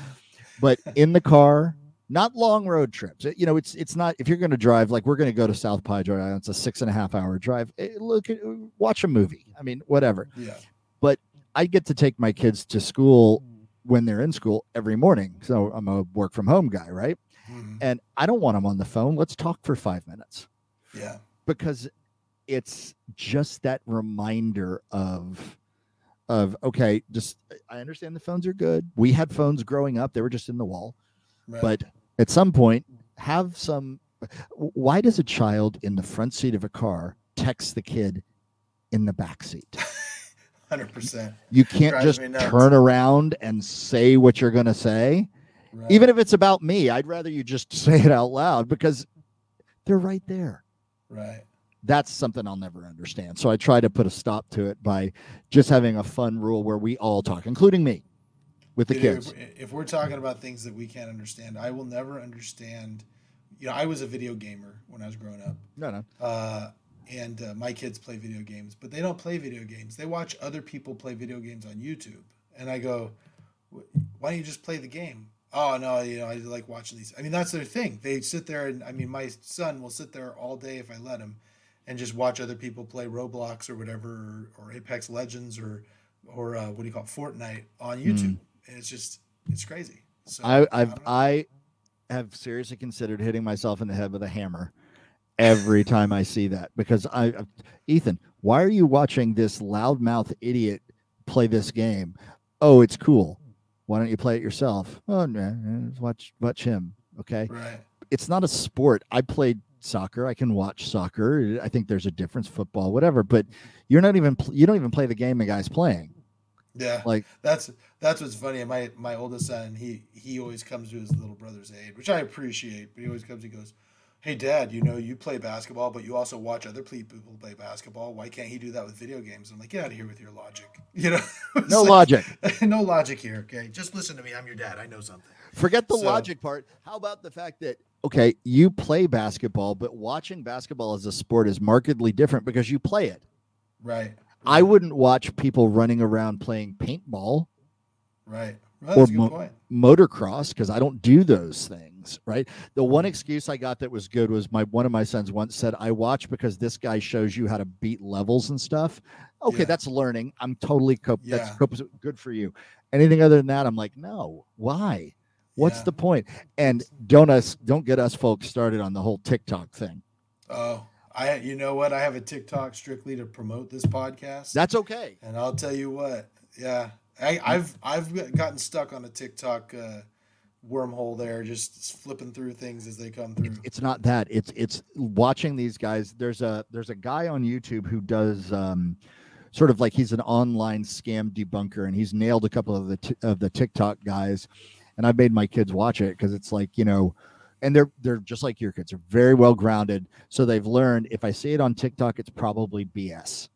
Speaker 2: But in the car, not long road trips. You know, it's it's not if you're going to drive like we're going to go to South Padre It's a six and a half hour drive. Eh, look, watch a movie. I mean, whatever.
Speaker 1: Yeah.
Speaker 2: But I get to take my kids to school when they're in school every morning. So I'm a work from home guy, right? Mm-hmm. And I don't want them on the phone. Let's talk for five minutes.
Speaker 1: Yeah.
Speaker 2: Because it's just that reminder of of okay, just I understand the phones are good. We had phones growing up; they were just in the wall. Right. But at some point have some why does a child in the front seat of a car text the kid in the back seat?
Speaker 1: 100%
Speaker 2: you can't just turn around and say what you're going to say right. even if it's about me. I'd rather you just say it out loud because they're right there.
Speaker 1: Right.
Speaker 2: That's something i'll never understand. So i try to put a stop to it by just having a fun rule where we all talk including me with the kids.
Speaker 1: If, if, we're talking about things that we can't understand, I will never understand. You know, I was a video gamer when I was growing up.
Speaker 2: No, no.
Speaker 1: Uh, and uh, my kids play video games, but they don't play video games. They watch other people play video games on YouTube, and I go, "Why don't you just play the game?" Oh no, you know, I like watching these. I mean, that's their thing. They sit there, and I mean, my son will sit there all day if I let him, and just watch other people play Roblox or whatever, or, or Apex Legends or or uh, what do you call it, Fortnite on YouTube, and it's just it's crazy. So
Speaker 2: I, I've
Speaker 1: don't.
Speaker 2: I have seriously considered hitting myself in the head with a hammer every time I see that because I, Ethan, why are you watching this loudmouth idiot play this game? Oh, it's cool. Why don't you play it yourself? Oh, no, no, watch watch him. Okay,
Speaker 1: right.
Speaker 2: it's not a sport. I played soccer. I can watch soccer. I think there's a difference, football, whatever. But you're not even you don't even play the game the guy's playing.
Speaker 1: Yeah,
Speaker 2: Like
Speaker 1: that's that's what's funny. My my oldest son, he he always comes to his little brother's aid, which I appreciate. But he always comes. He goes, "Hey, Dad, you know you play basketball, but you also watch other people play basketball. Why can't he do that with video games?" I'm like, "Get out of here with your logic." You know,
Speaker 2: no
Speaker 1: like-
Speaker 2: logic.
Speaker 1: no logic here. Okay, just listen to me. I'm your dad. I know something.
Speaker 2: Forget the
Speaker 1: So-
Speaker 2: logic part. How about the fact that okay, you play basketball, but watching basketball as a sport is markedly different because you play it.
Speaker 1: Right.
Speaker 2: I wouldn't watch people running around playing paintball,
Speaker 1: Right. Well, that's a
Speaker 2: mo-
Speaker 1: point.
Speaker 2: motocross because I don't do those things, right? The one mm. excuse I got that was good was my one of my sons once said, "I watch because this guy shows you how to beat levels and stuff." Okay,
Speaker 1: Yeah.
Speaker 2: that's learning. I'm totally cop- that's
Speaker 1: Yeah.
Speaker 2: cop- good for you. Anything other than that, I'm like, "No. Why? What's
Speaker 1: Yeah.
Speaker 2: the point?" And don't us don't get us folks started on the whole TikTok thing.
Speaker 1: Oh, I. You know what? I have a TikTok strictly to promote this podcast.
Speaker 2: That's okay.
Speaker 1: And I'll tell you what, yeah, I, I've I've gotten stuck on a TikTok uh, wormhole there, just flipping through things as they come through.
Speaker 2: It's not that. It's it's watching these guys. There's a there's a guy on YouTube who does um, sort of like he's an online scam debunker, and he's nailed a couple of the t- of the TikTok guys. And I made my kids watch it because it's like you know, and they're they're just like your kids. They're very well grounded, so they've learned if I see it on TikTok, it's probably BS.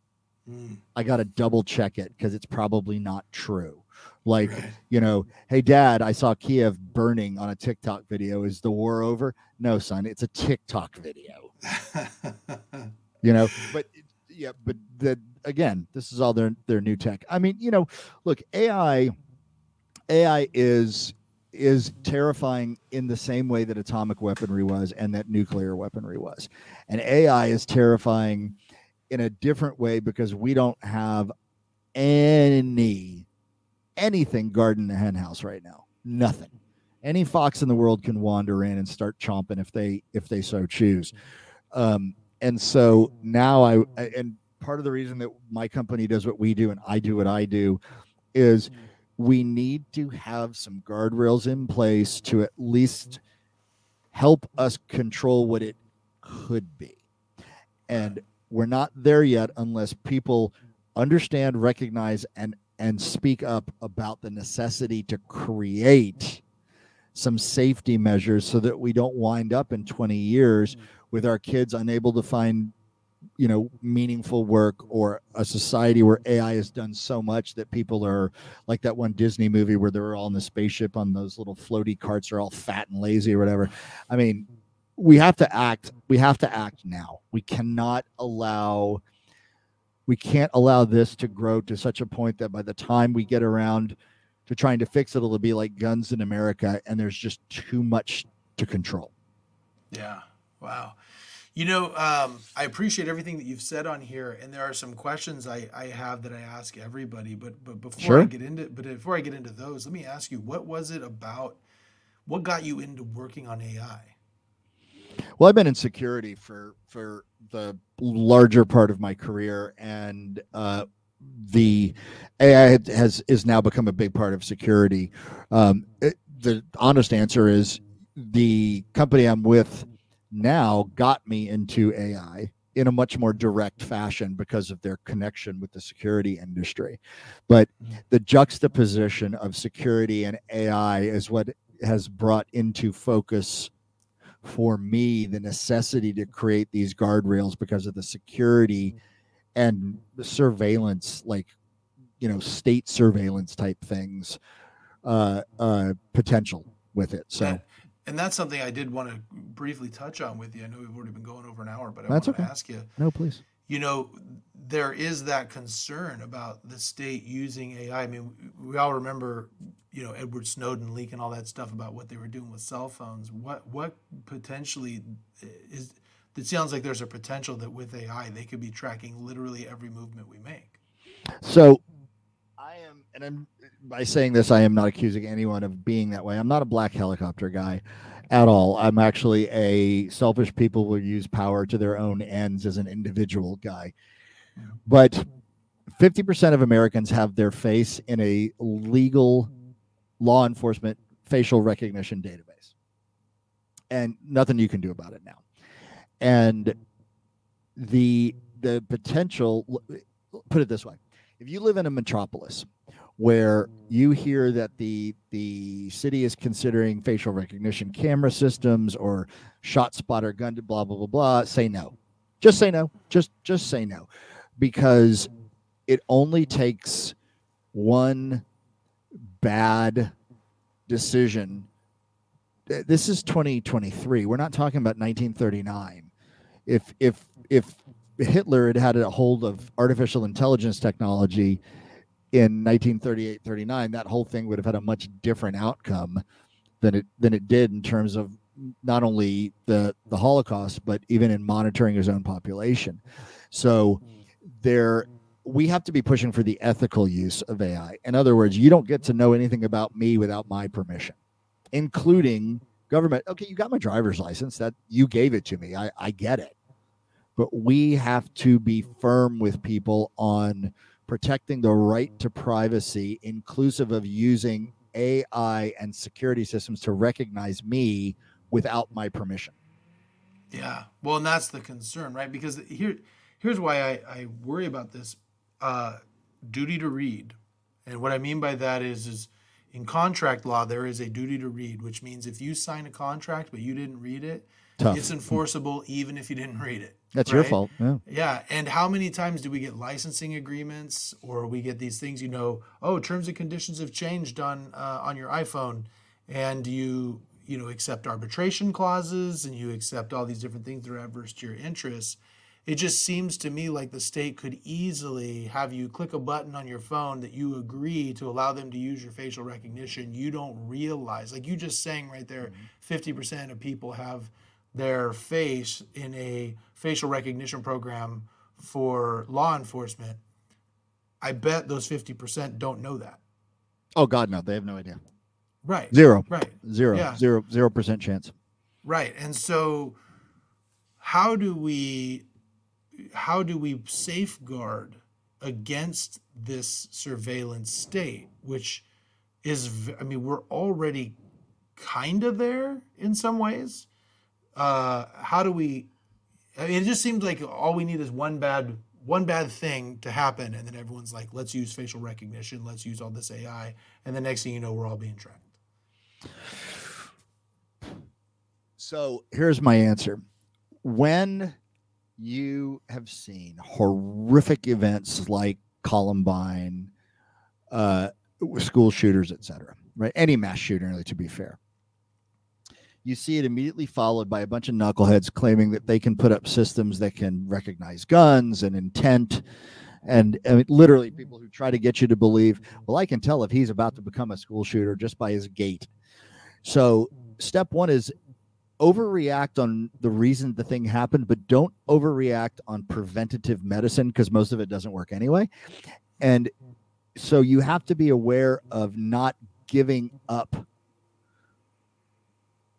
Speaker 1: Mm,
Speaker 2: I got to double check it because it's probably not true. Like
Speaker 1: right.
Speaker 2: you know, hey dad, I saw Kiev burning on a TikTok video. Is the war over? No, son, it's a TikTok video. You know, but yeah, but the again, this is all their their new tech. I mean, you know, look, AI AI is is terrifying in the same way that atomic weaponry was and that nuclear weaponry was. And AI is terrifying in a different way because we don't have any anything guarding the hen house right now. Nothing. Any fox in the world can wander in and start chomping if they if they so choose. Um, and so now I I- and part of the reason that my company does what we do and I do what I do is we need to have some guardrails in place to at least help us control what it could be. And we're not there yet unless people understand, recognize, and and speak up about the necessity to create some safety measures so that we don't wind up in 20 years mm. with our kids unable to find you know meaningful work or a society where ai has done so much that people are like that one disney movie where they're all in the spaceship on those little floaty carts are all fat and lazy or whatever i mean we have to act we have to act now we cannot allow we can't allow this to grow to such a point that by the time we get around to trying to fix it it'll be like guns in america and there's just too much to control
Speaker 1: Yeah. Wow. You know, um, I appreciate everything that you've said on here, and there are some questions I, I have that I ask everybody. But but before I get into but before I get into those, let me ask you, what was it about? What got you into working on AI?
Speaker 2: Well, I've been in security for for the larger part of my career, and uh, the AI has is now become a big part of security. Um, it- the honest answer is the company I'm with now got me into AI in a much more direct fashion because of their connection with the security industry. But the juxtaposition of security and AI is what has brought into focus for me the necessity to create these guardrails because of the security and the surveillance like you know state surveillance type things uh uh potential with it. So
Speaker 1: And, and that's something I did want to briefly touch on with you. I know we've already been going over an hour, but I
Speaker 2: That's
Speaker 1: want to
Speaker 2: okay.
Speaker 1: ask you.
Speaker 2: no please
Speaker 1: you know, there is that concern about the state using AI. I mean, we all remember, you know, Edward Snowden leaking all that stuff about what they were doing with cell phones. What what potentially eh, is it sounds like there's a potential that with AI they could be tracking literally every movement we make.
Speaker 2: So I am, and I'm by saying this, I am not accusing anyone of being that way. I'm not a black helicopter guy at all. I'm actually a selfish people will use power to their own ends as an individual guy. But 50% of Americans have their face in a legal law enforcement facial recognition database. And nothing you can do about it now. And the the potential put it this way. If you live in a metropolis where mm. you hear that the the city is considering facial recognition camera systems or shot spotter gun blah blah blah blah say no. Just say no. Just just say no. Because mm. it only takes one bad decision. This is 2023 we're not talking about 1939 if if if hitler had had a hold of artificial intelligence technology in 1938 39 that whole thing would have had a much different outcome than it than it did in terms of not only the the holocaust but even in monitoring his own population. So there we have to be pushing for the ethical use of ai in other words you don't get to know anything about me without my permission including government. Okay you got my driver's license. That you gave it to me. I i get it. But we have to be firm with people on protecting the right to privacy, inclusive of using AI and security systems to recognize me without my permission.
Speaker 1: Yeah, well, and that's the concern, right? Because here, here's why I, I worry about this uh, duty to read, and what I mean by that is, is in contract law there is a duty to read, which means if you sign a contract but you didn't read it, Tough. it's enforceable even if you didn't read it.
Speaker 2: That's right? your fault. Yeah.
Speaker 1: Yeah. And how many times do we get licensing agreements or we get these things, you know, oh, terms and conditions have changed on uh, on your iPhone and you, you know, accept arbitration clauses and you accept all these different things that are adverse to your interests. It just seems to me like the state could easily have you click a button on your phone that you agree to allow them to use your facial recognition. You don't realize, like you just saying right there, 50% mm-hmm. of people have their face in a facial recognition program for law enforcement, I bet those 50% don't know that.
Speaker 2: Oh God, no, they have no idea.
Speaker 1: Right.
Speaker 2: Zero.
Speaker 1: Right.
Speaker 2: Zero. Yeah. Zero. Zero percent chance.
Speaker 1: Right. And so how do we how do we safeguard against this surveillance state, which is I mean, we're already kind of there in some ways uh, how do we? I mean, it just seems like all we need is one bad one bad thing to happen, and then everyone's like, "Let's use facial recognition. Let's use all this AI," and the next thing you know, we're all being tracked.
Speaker 2: So here's my answer: When you have seen horrific events like Columbine, uh, school shooters, etc., right? Any mass shooting, really to be fair you see it immediately followed by a bunch of knuckleheads claiming that they can put up systems that can recognize guns and intent. And literally people who try to get you to believe well i can tell if he's about to become a school shooter just by his gait. So step one is overreact on the reason the thing happened but don't overreact on preventative medicine because most of it doesn't work anyway. And so you have to be aware of not giving up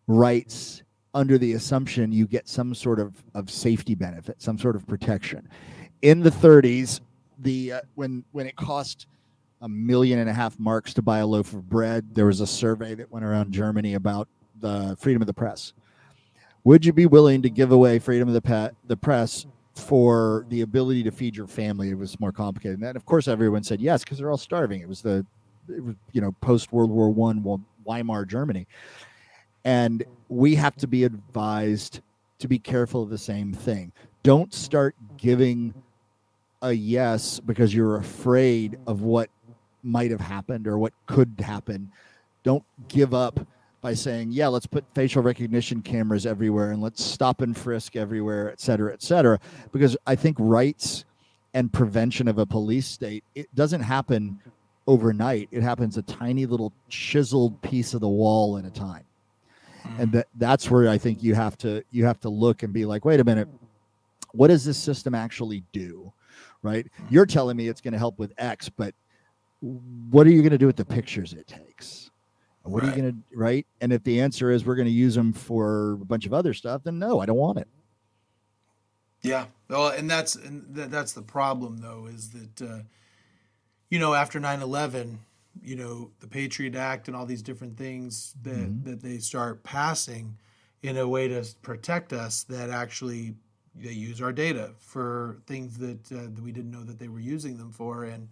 Speaker 2: rights under the assumption you get some sort of, of safety benefit, some sort of protection. In the 30s, the uh, when when it cost a million and a half marks to buy a loaf of bread, there was a survey that went around Germany about the freedom of the press. Would you be willing to give away freedom of the, pe- the press for the ability to feed your family? It was more complicated than that. Of course, everyone said yes because they're all starving. It was the, it was, you know, post World War One Weimar Germany. And we have to be advised to be careful of the same thing. Don't start giving a yes because you're afraid of what might have happened or what could happen. Don't give up by saying, yeah, let's put facial recognition cameras everywhere and let's stop and frisk everywhere, et cetera, et cetera. Because I think rights and prevention of a police state, it doesn't happen overnight. It happens a tiny little chiseled piece of the wall at a time. And that that's where I think you have to you have to look and be like, wait a minute, what does this system actually do? Right? You're telling me it's going to help with X, but what are you going to do with the pictures it takes? What are you going to right? And if the answer is we're going to use them for a bunch of other stuff, then no, I don't want it.
Speaker 1: Yeah. Well, and that's and th- that's the problem though is that uh, you know after 9/11, you know, the Patriot Act and all these different things that
Speaker 2: Mhm.
Speaker 1: that they start passing in a way to protect us that actually they use our data for things that, uh, that we didn't know that they were using them for and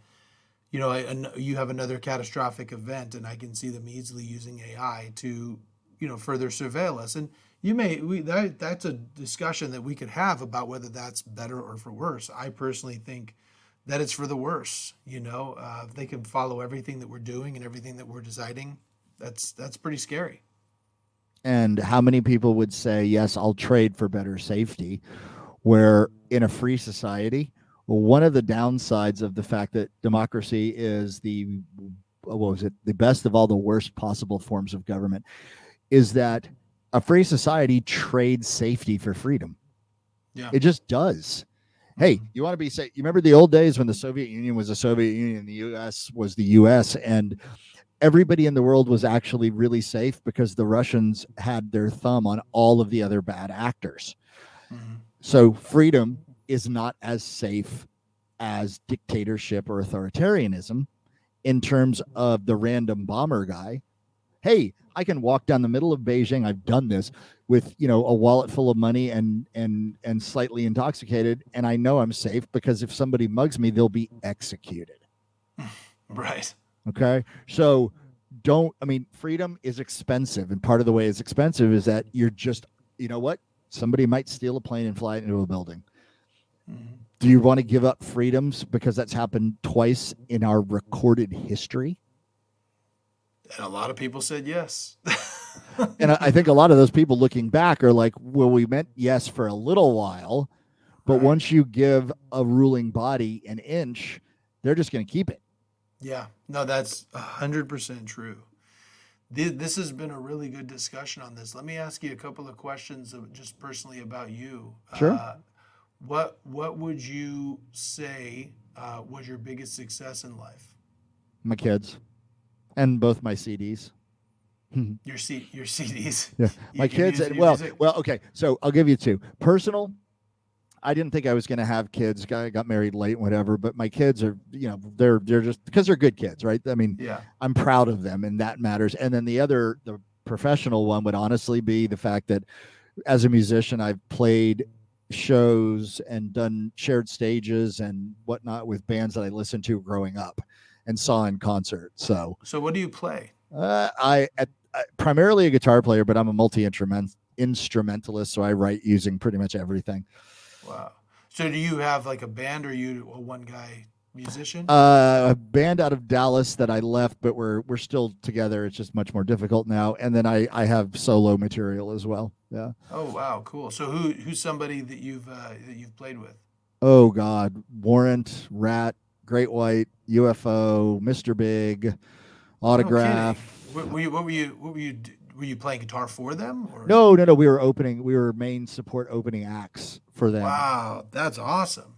Speaker 1: you know, I, and you have another catastrophic event, and I can see them easily using AI to, you know, further surveil us. And you may, we that that's a discussion that we could have about whether that's better or for worse. I personally think that it's for the worse. You know, uh, they can follow everything that we're doing and everything that we're deciding. That's that's pretty scary.
Speaker 2: And how many people would say, yes, I'll trade for better safety? Where in a free society, one of the downsides of the fact that democracy is the what was it the best of all the worst possible forms of government is that a free society trades safety for freedom
Speaker 1: Yeah.
Speaker 2: it just does hey
Speaker 1: Mhm.
Speaker 2: you want to be safe you remember the old days when the soviet union was the soviet union the us was the us and everybody in the world was actually really safe because the russians had their thumb on all of the other bad actors
Speaker 1: Mhm.
Speaker 2: so freedom is not as safe as dictatorship or authoritarianism in terms of the random bomber guy. Hey, I can walk down the middle of Beijing. I've done this with, you know, a wallet full of money and and and slightly intoxicated and I know I'm safe because if somebody mugs me, they'll be executed.
Speaker 1: Right.
Speaker 2: Okay. So don't, I mean, freedom is expensive. And part of the way it's expensive is that you're just, you know what? Somebody might steal a plane and fly it into a building.
Speaker 1: Mhm.
Speaker 2: Do you want to give up freedoms because that's happened twice in our recorded history?
Speaker 1: And a lot of people said yes.
Speaker 2: And I, think a lot of those people looking back are like, well, we meant yes for a little while, but
Speaker 1: Right.
Speaker 2: once you give a ruling body an inch, they're just going to keep it.
Speaker 1: Yeah, no, that's a hundred percent true. Th- This has been a really good discussion on this. Let me ask you a couple of questions of just personally about you.
Speaker 2: Sure.
Speaker 1: Uh, what What would you say uh, was your biggest success in life?
Speaker 2: My kids and both my CDs.
Speaker 1: Your C Your CDs.
Speaker 2: Yeah, my
Speaker 1: can
Speaker 2: kids. and- well,
Speaker 1: music?
Speaker 2: well, okay. So I'll give you two. Personal. I didn't think I was going to have kids. I got married late, whatever. But my kids are, you know, they're they're just because they're good kids, right? I mean,
Speaker 1: Yeah.
Speaker 2: I'm proud of them, and that matters. And then the other, the professional one would honestly be the fact that as a musician, I've played shows and done shared stages and whatnot with bands that I listened to growing up and saw in concert. So
Speaker 1: So what do you play?
Speaker 2: uh, I, at, I primarily a guitar player, but I'm a multi instrument instrumentalist, so I write using pretty much everything.
Speaker 1: Wow. So do you have like a band, or are you a one guy musician?
Speaker 2: Uh, a band out of Dallas that I left, but we're we're still together. It's just much more difficult now. And then I I have solo material as well. Yeah.
Speaker 1: oh wow, cool. So who who's somebody that you've uh, that you've played with?
Speaker 2: Oh God, Warrant, Ratt, Great White, UFO, Mr. Big, Autograph.
Speaker 1: What were you? What were you? What were you? Were you playing guitar for them? Or?
Speaker 2: no, no, no. We were opening. We were main support opening acts for them.
Speaker 1: Wow, that's awesome.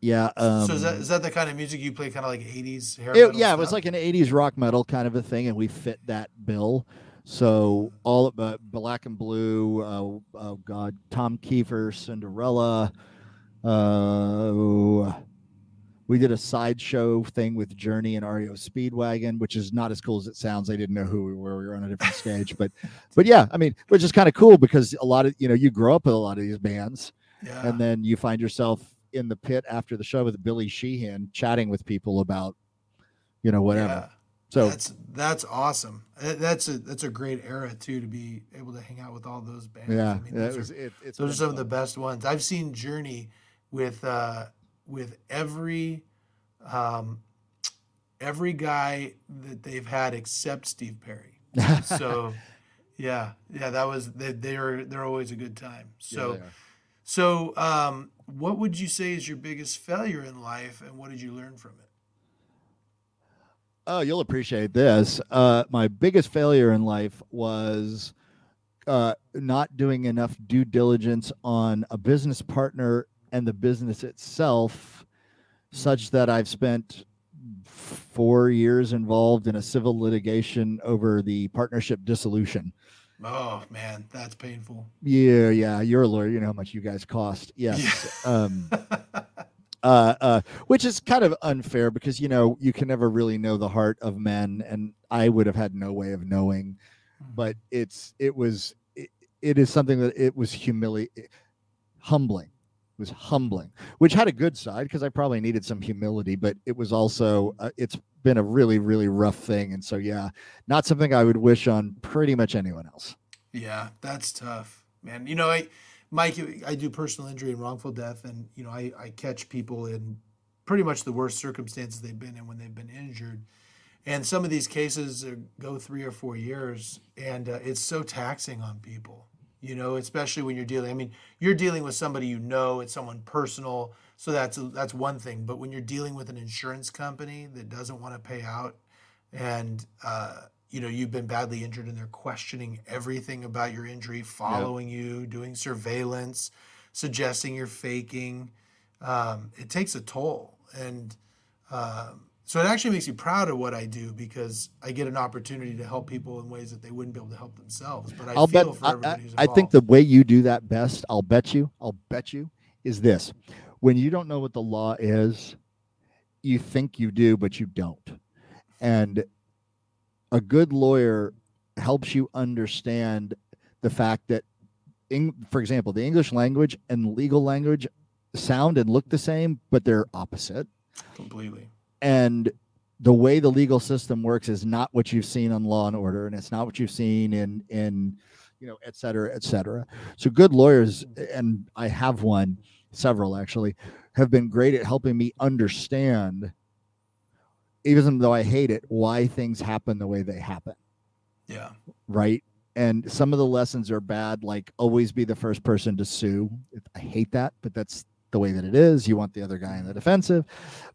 Speaker 2: Yeah. Um,
Speaker 1: so is that is that the kind of music you play? Kind of like '80s hair
Speaker 2: it-
Speaker 1: metal
Speaker 2: yeah, it was like an '80s rock metal kind of a thing, and we fit that bill. So all of uh, Black 'n Blue, uh, oh God, Tom Keifer, Cinderella. Uh, we did a sideshow thing with Journey and REO Speedwagon, which is not as cool as it sounds. I didn't know who we were. We were on a different stage, but but yeah, I mean, which is kind of cool because a lot of you know you grow up with a lot of these bands,
Speaker 1: yeah.
Speaker 2: and then you find yourself in the pit after the show with Billy Sheehan chatting with people about you know whatever.
Speaker 1: Yeah.
Speaker 2: So
Speaker 1: that's that's awesome. That's a that's a great era too to be able to hang out with all those bands.
Speaker 2: yeah,
Speaker 1: I mean, those,
Speaker 2: was,
Speaker 1: are,
Speaker 2: it, it's
Speaker 1: those are some of the best ones. I've seen Journey with uh, with every um, every guy that they've had except Steve Perry. So yeah, yeah, that was they they're they're always a good time. So
Speaker 2: they are.
Speaker 1: so um, what would you say is your biggest failure in life, and what did you learn from it?
Speaker 2: Oh, you'll appreciate this. Uh, my biggest failure in life was uh, not doing enough due diligence on a business partner and the business itself, such that I've spent four years involved in a civil litigation over the partnership dissolution.
Speaker 1: Oh man, that's painful.
Speaker 2: Yeah, yeah, you're a lawyer. You know how much you guys cost. Yes. Um, uh, uh, which is kind of unfair because you know you can never really know the heart of men, and I would have had no way of knowing. But it's it was it, it is something that it was humili humbling. Was humbling, which had a good side because I probably needed some humility, but it was also uh, it's been a really really rough thing, and so yeah, not something I would wish on pretty much anyone else.
Speaker 1: Yeah, that's tough, man. You know, I Mike, I do personal injury and wrongful death, and you know, I, I catch people in pretty much the worst circumstances they've been in when they've been injured. And some of these cases are, go three or four years, and uh, it's so taxing on people. You know, especially when you're dealing. I mean, you're dealing with somebody you know; it's someone personal, so that's that's one thing. But when you're dealing with an insurance company that doesn't want to pay out, and uh, you know you've been badly injured and they're questioning everything about your injury following yep. you doing surveillance suggesting you're faking um, it takes a toll and um, so it actually makes me proud of what I do because I get an opportunity to help people in ways that they wouldn't be able to help themselves. But I will bet. I,
Speaker 2: I think the way you do that best, I'll bet you, I'll bet you, is this: when you don't know what the law is, you think you do, but you don't, and a good lawyer helps you understand the fact that in, for example the english language and legal language sound and look the same but they're opposite
Speaker 1: completely
Speaker 2: and the way the legal system works is not what you've seen on law and order and it's not what you've seen in in you know et cetera et cetera so good lawyers mm-hmm. and i have one several actually have been great at helping me understand even though I hate it, why things happen the way they happen.
Speaker 1: Yeah.
Speaker 2: Right. And some of the lessons are bad, like always be the first person to sue. I hate that, but that's the way that it is. You want the other guy in the defensive.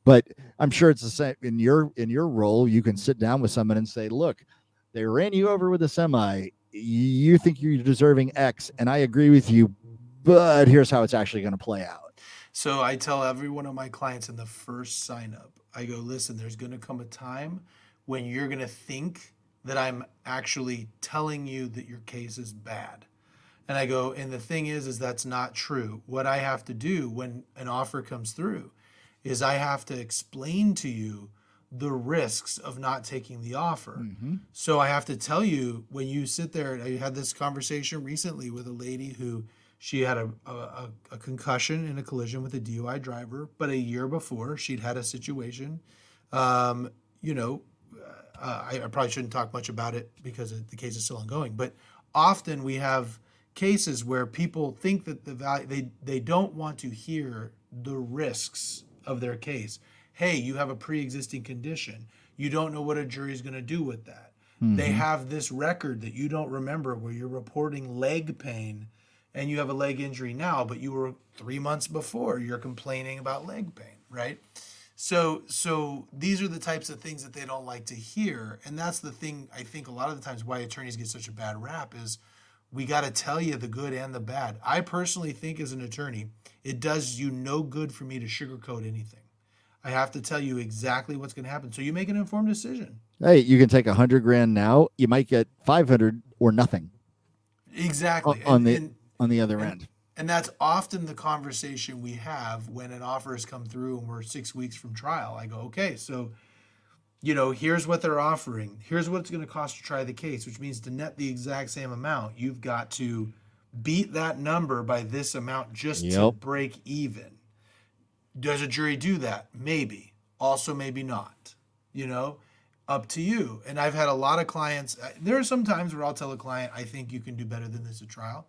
Speaker 2: But I'm sure it's the same in your in your role. You can sit down with someone and say, look, they ran you over with a semi. You think you're deserving X, and I agree with you, but here's how it's actually going to play out.
Speaker 1: So I tell every one of my clients in the first sign up, I go, listen, there's going to come a time when you're going to think that I'm actually telling you that your case is bad. And I go, and the thing is, is that's not true. What I have to do when an offer comes through is I have to explain to you the risks of not taking the offer. Mm-hmm. So I have to tell you when you sit there, I had this conversation recently with a lady who she had a, a, a, concussion in a collision with a DUI driver, but a year before she'd had a situation. Um, you know, uh, I, I, probably shouldn't talk much about it because the case is still ongoing. But often we have cases where people think that the value they they don't want to hear the risks of their case. Hey, you have a pre-existing condition. You don't know what a jury is going to do with that. Mm-hmm. They have this record that you don't remember where you're reporting leg pain and you have a leg injury now, but you were three months before you're complaining about leg pain, right? So, so these are the types of things that they don't like to hear, and that's the thing. I think a lot of the times why attorneys get such a bad rap is we got to tell you the good and the bad. I personally think, as an attorney, it does you no good for me to sugarcoat anything. I have to tell you exactly what's going to happen, so you make an informed decision.
Speaker 2: Hey, you can take a hundred grand now. You might get five hundred or nothing.
Speaker 1: Exactly
Speaker 2: on, on the. And, on the other
Speaker 1: and,
Speaker 2: end.
Speaker 1: And that's often the conversation we have when an offer has come through and we're six weeks from trial. I go, okay, so you know, here's what they're offering. Here's what it's going to cost to try the case, which means to net the exact same amount, you've got to beat that number by this amount just yep. to break even. Does a jury do that? Maybe. Also, maybe not. You know, up to you. And I've had a lot of clients. Uh, there are some times where I'll tell a client, I think you can do better than this at trial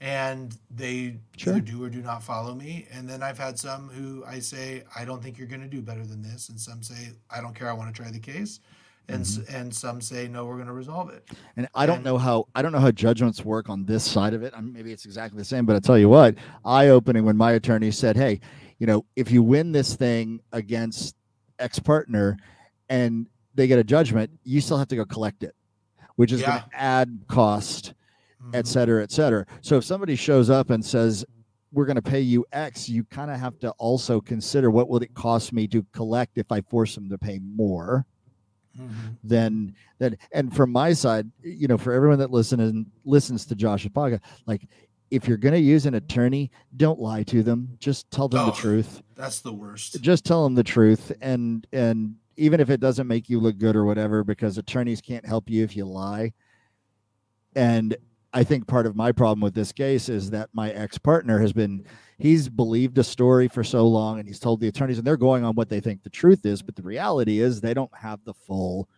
Speaker 1: and they sure. either do or do not follow me. And then I've had some who I say, I don't think you're going to do better than this, and some say, I don't care, I want to try the case. And, mm-hmm. and some say no we're going to resolve it
Speaker 2: and i don't and, know how i don't know how judgments work on this side of it I mean, maybe it's exactly the same but i tell you what eye-opening when my attorney said hey you know if you win this thing against ex partner and they get a judgment you still have to go collect it which is yeah. going to add cost et
Speaker 1: Mhm.
Speaker 2: cetera, et cetera. So if somebody shows up and says, we're going to pay you X, you kind of have to also consider what would it cost me to collect if I force them to pay more
Speaker 1: Mhm.
Speaker 2: than that. And from my side, you know, for everyone that listen and listens to Josh's podcast, like if you're going to use an attorney, don't lie to them. Just tell them the
Speaker 1: Oh.
Speaker 2: truth.
Speaker 1: That's the worst.
Speaker 2: Just tell them the truth, and and even if it doesn't make you look good or whatever, because attorneys can't help you if you lie. And I think part of my problem with this case is that my ex partner has been, he's believed a story for so long and he's told the attorneys and they're going on what they think the truth is. But the reality is they don't have the full,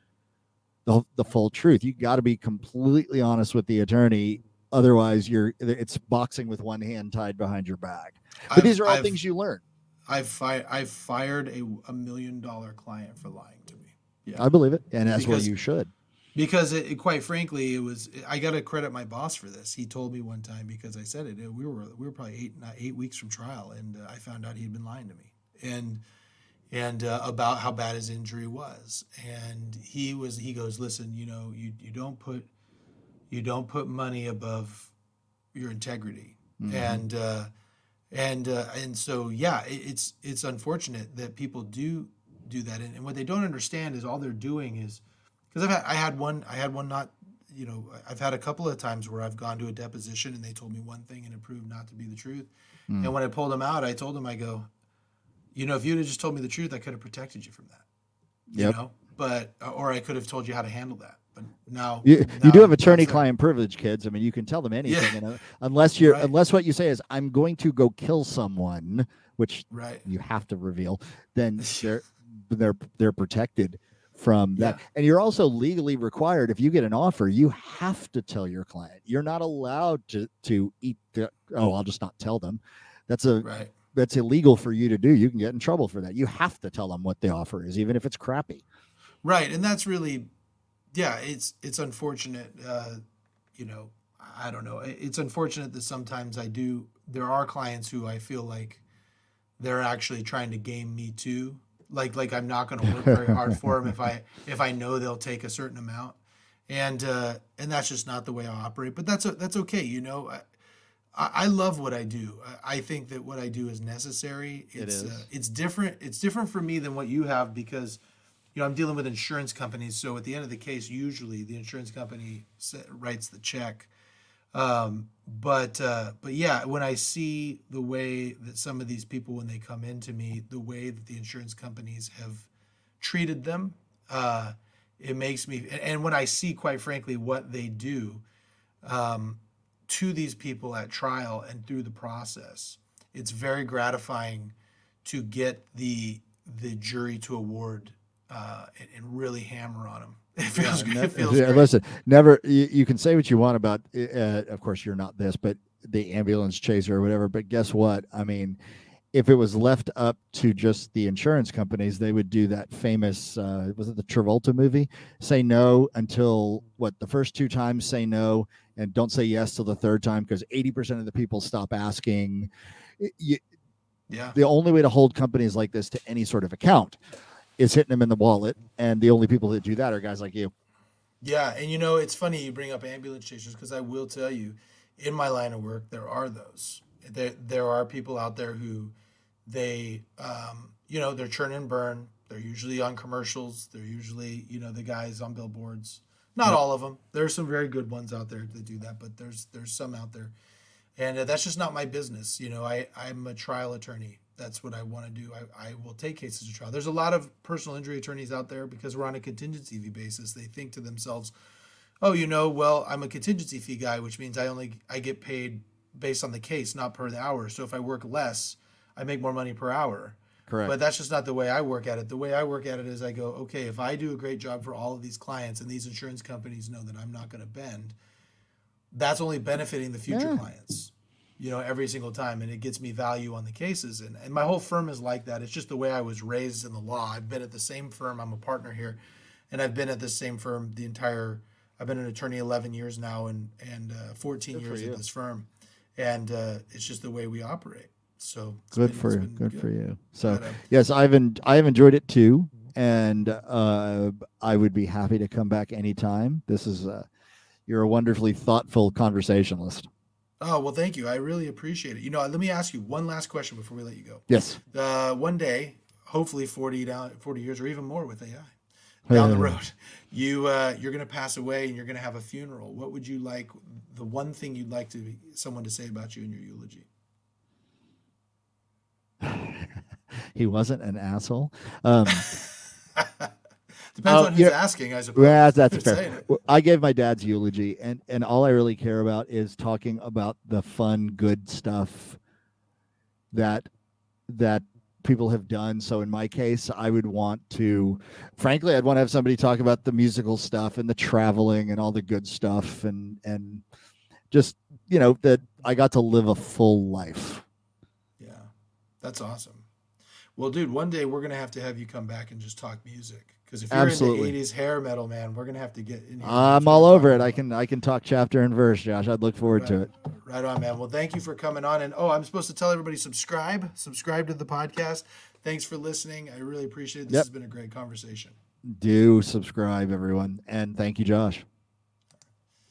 Speaker 2: the, the full truth. You got to be completely honest with the attorney. Otherwise, you're, it's boxing with one hand tied behind your back. But
Speaker 1: I've-
Speaker 2: these are all
Speaker 1: I've-
Speaker 2: things you learn.
Speaker 1: I've fi- I've fired a, a million dollar client for lying to me. Yeah.
Speaker 2: I believe it. And that's what
Speaker 1: Because-
Speaker 2: you should.
Speaker 1: Because it, it- quite frankly it was i got to credit my boss for this. He told me one time because i said it uh, we were we were probably eight not eight weeks from trial and uh, i found out he'd been lying to me. And and uh, about how bad his injury was. And he was he goes listen you know you you don't put you don't put money above your integrity.
Speaker 2: Mhm.
Speaker 1: and uh and uh, and so yeah it, it's it's unfortunate that people do do that. And, and what they don't understand is all they're doing is because I've had, I had one I had one not you know I've had a couple of times where I've gone to a deposition and they told me one thing and it proved not to be the truth
Speaker 2: Mm.
Speaker 1: and when I pulled them out I told them I go you know if you'd have just told me the truth I could have protected you from that you know but or I could have told you how to handle that but now
Speaker 2: You, you do have attorney-client privilege, kids. I mean, you can tell them anything,
Speaker 1: Yeah.
Speaker 2: and, uh, unless you're
Speaker 1: Right.
Speaker 2: unless what you say is "I'm going to go kill someone," which
Speaker 1: right
Speaker 2: you have to reveal, then they're they're they're protected from that. And you're also legally required if you get an offer, you have to tell your client. You're not allowed to to eat the oh, I'll just not tell them. That's a
Speaker 1: right
Speaker 2: that's illegal for you to do. You can get in trouble for that. You have to tell them what the offer is, even if it's crappy.
Speaker 1: Right, and that's really, yeah, it's it's unfortunate. Uh, you know, I don't know. It's unfortunate that sometimes I do. There are clients who I feel like they're actually trying to game me too. Like like I'm not going to work very hard for them if I if I know they'll take a certain amount, and uh, and that's just not the way I operate. But that's that's okay. You know. I, I love what I do. I think that what I do is necessary.
Speaker 2: It
Speaker 1: It's. Uh, it's different. It's different for me than what you have because you know, I'm dealing with insurance companies. So at the end of the case, usually the insurance company writes the check. Um, but uh, but yeah, when I see the way that some of these people, when they come into me, the way that the insurance companies have treated them, uh, it makes me. And, when I see, quite frankly, what they do um, to these people at trial and through the process, it's very gratifying to get the the jury to award uh, and, and really hammer on them. It feels,
Speaker 2: Yeah,
Speaker 1: good.
Speaker 2: ne-
Speaker 1: it feels
Speaker 2: yeah, listen, never. You, you can say what you want about. Uh, of course, you're not this, but the ambulance chaser or whatever. But guess what? I mean, if it was left up to just the insurance companies, they would do that famous. Uh, was it the Travolta movie? Say no until what? The first two times, say no, and don't say yes till the third time because eighty percent of the people stop asking. You-
Speaker 1: Yeah.
Speaker 2: the only way to hold companies like this to any sort of account is hitting them in the wallet, and the only people that do that are guys like you.
Speaker 1: Yeah, and you know it's funny you bring up ambulance chasers because I will tell you, in my line of work there are those. There there are people out there who, they um, you know they're churn and burn. They're usually on commercials. They're usually you know the guys on billboards. Not all of them. There's some very good ones out there that do that, but there's there's some out there, and uh, that's just not my business. You know, I I'm a trial attorney. That's what I want to do. I, I will take cases to trial. There's a lot of personal injury attorneys out there because we're on a contingency fee basis. They think to themselves, "Oh, you know, well, I'm a contingency fee guy, which means I only I get paid based on the case, not per the hour. So if I work less, I make more money per hour."
Speaker 2: Correct.
Speaker 1: But that's just not the way I work at it. The way I work at it is I go, okay, if I do a great job for all of these clients and these insurance companies know that I'm not going to bend, that's only benefiting the future
Speaker 2: Yeah.
Speaker 1: clients, you know, every single time. And it gets me value on the cases. And, and my whole firm is like that. It's just the way I was raised in the law. I've been at the same firm. I'm a partner here. And I've been at the same firm the entire, I've been an attorney 11 years now and, and uh, 14
Speaker 2: Good
Speaker 1: years at this firm. And uh, it's just the way we operate. So
Speaker 2: good
Speaker 1: been-
Speaker 2: for you.
Speaker 1: been
Speaker 2: Good, for you. So
Speaker 1: But, uh,
Speaker 2: yes, I've en- I've enjoyed it too, and uh, I would be happy to come back anytime. This is uh, you're a wonderfully thoughtful conversationalist.
Speaker 1: Oh well, thank you. I really appreciate it. You know, let me ask you one last question before we let you go.
Speaker 2: Yes.
Speaker 1: Uh, one day, hopefully 40 down 40 years or even more with AI down the road, you uh, you're going to pass away and you're going to have a funeral. What would you like? The one thing you'd like to be, someone to say about you in your eulogy?
Speaker 2: he wasn't an asshole. Um,
Speaker 1: Depends
Speaker 2: Oh,
Speaker 1: on who's asking, I suppose.
Speaker 2: Yeah, that's fair. Well, I gave my dad's eulogy, and and all I really care about is talking about the fun, good stuff that that people have done. So in my case, I would want to, frankly, I'd want to have somebody talk about the musical stuff and the traveling and all the good stuff, and and just you know that I got to live a full life.
Speaker 1: Yeah, that's awesome. Well, dude, one day we're gonna have to have you come back and just talk music because if you're
Speaker 2: Absolutely.
Speaker 1: in the '80s hair metal, man, we're gonna have to get in here.
Speaker 2: I'm all over it. I can I can talk chapter and verse, Josh. I'd look forward to it.
Speaker 1: Right on, man. Well, thank you for coming on. And oh, I'm supposed to tell everybody subscribe, subscribe to the podcast. Thanks for listening. I really appreciate it. This
Speaker 2: Yep.
Speaker 1: has been a great conversation.
Speaker 2: Do subscribe, everyone, and thank you, Josh.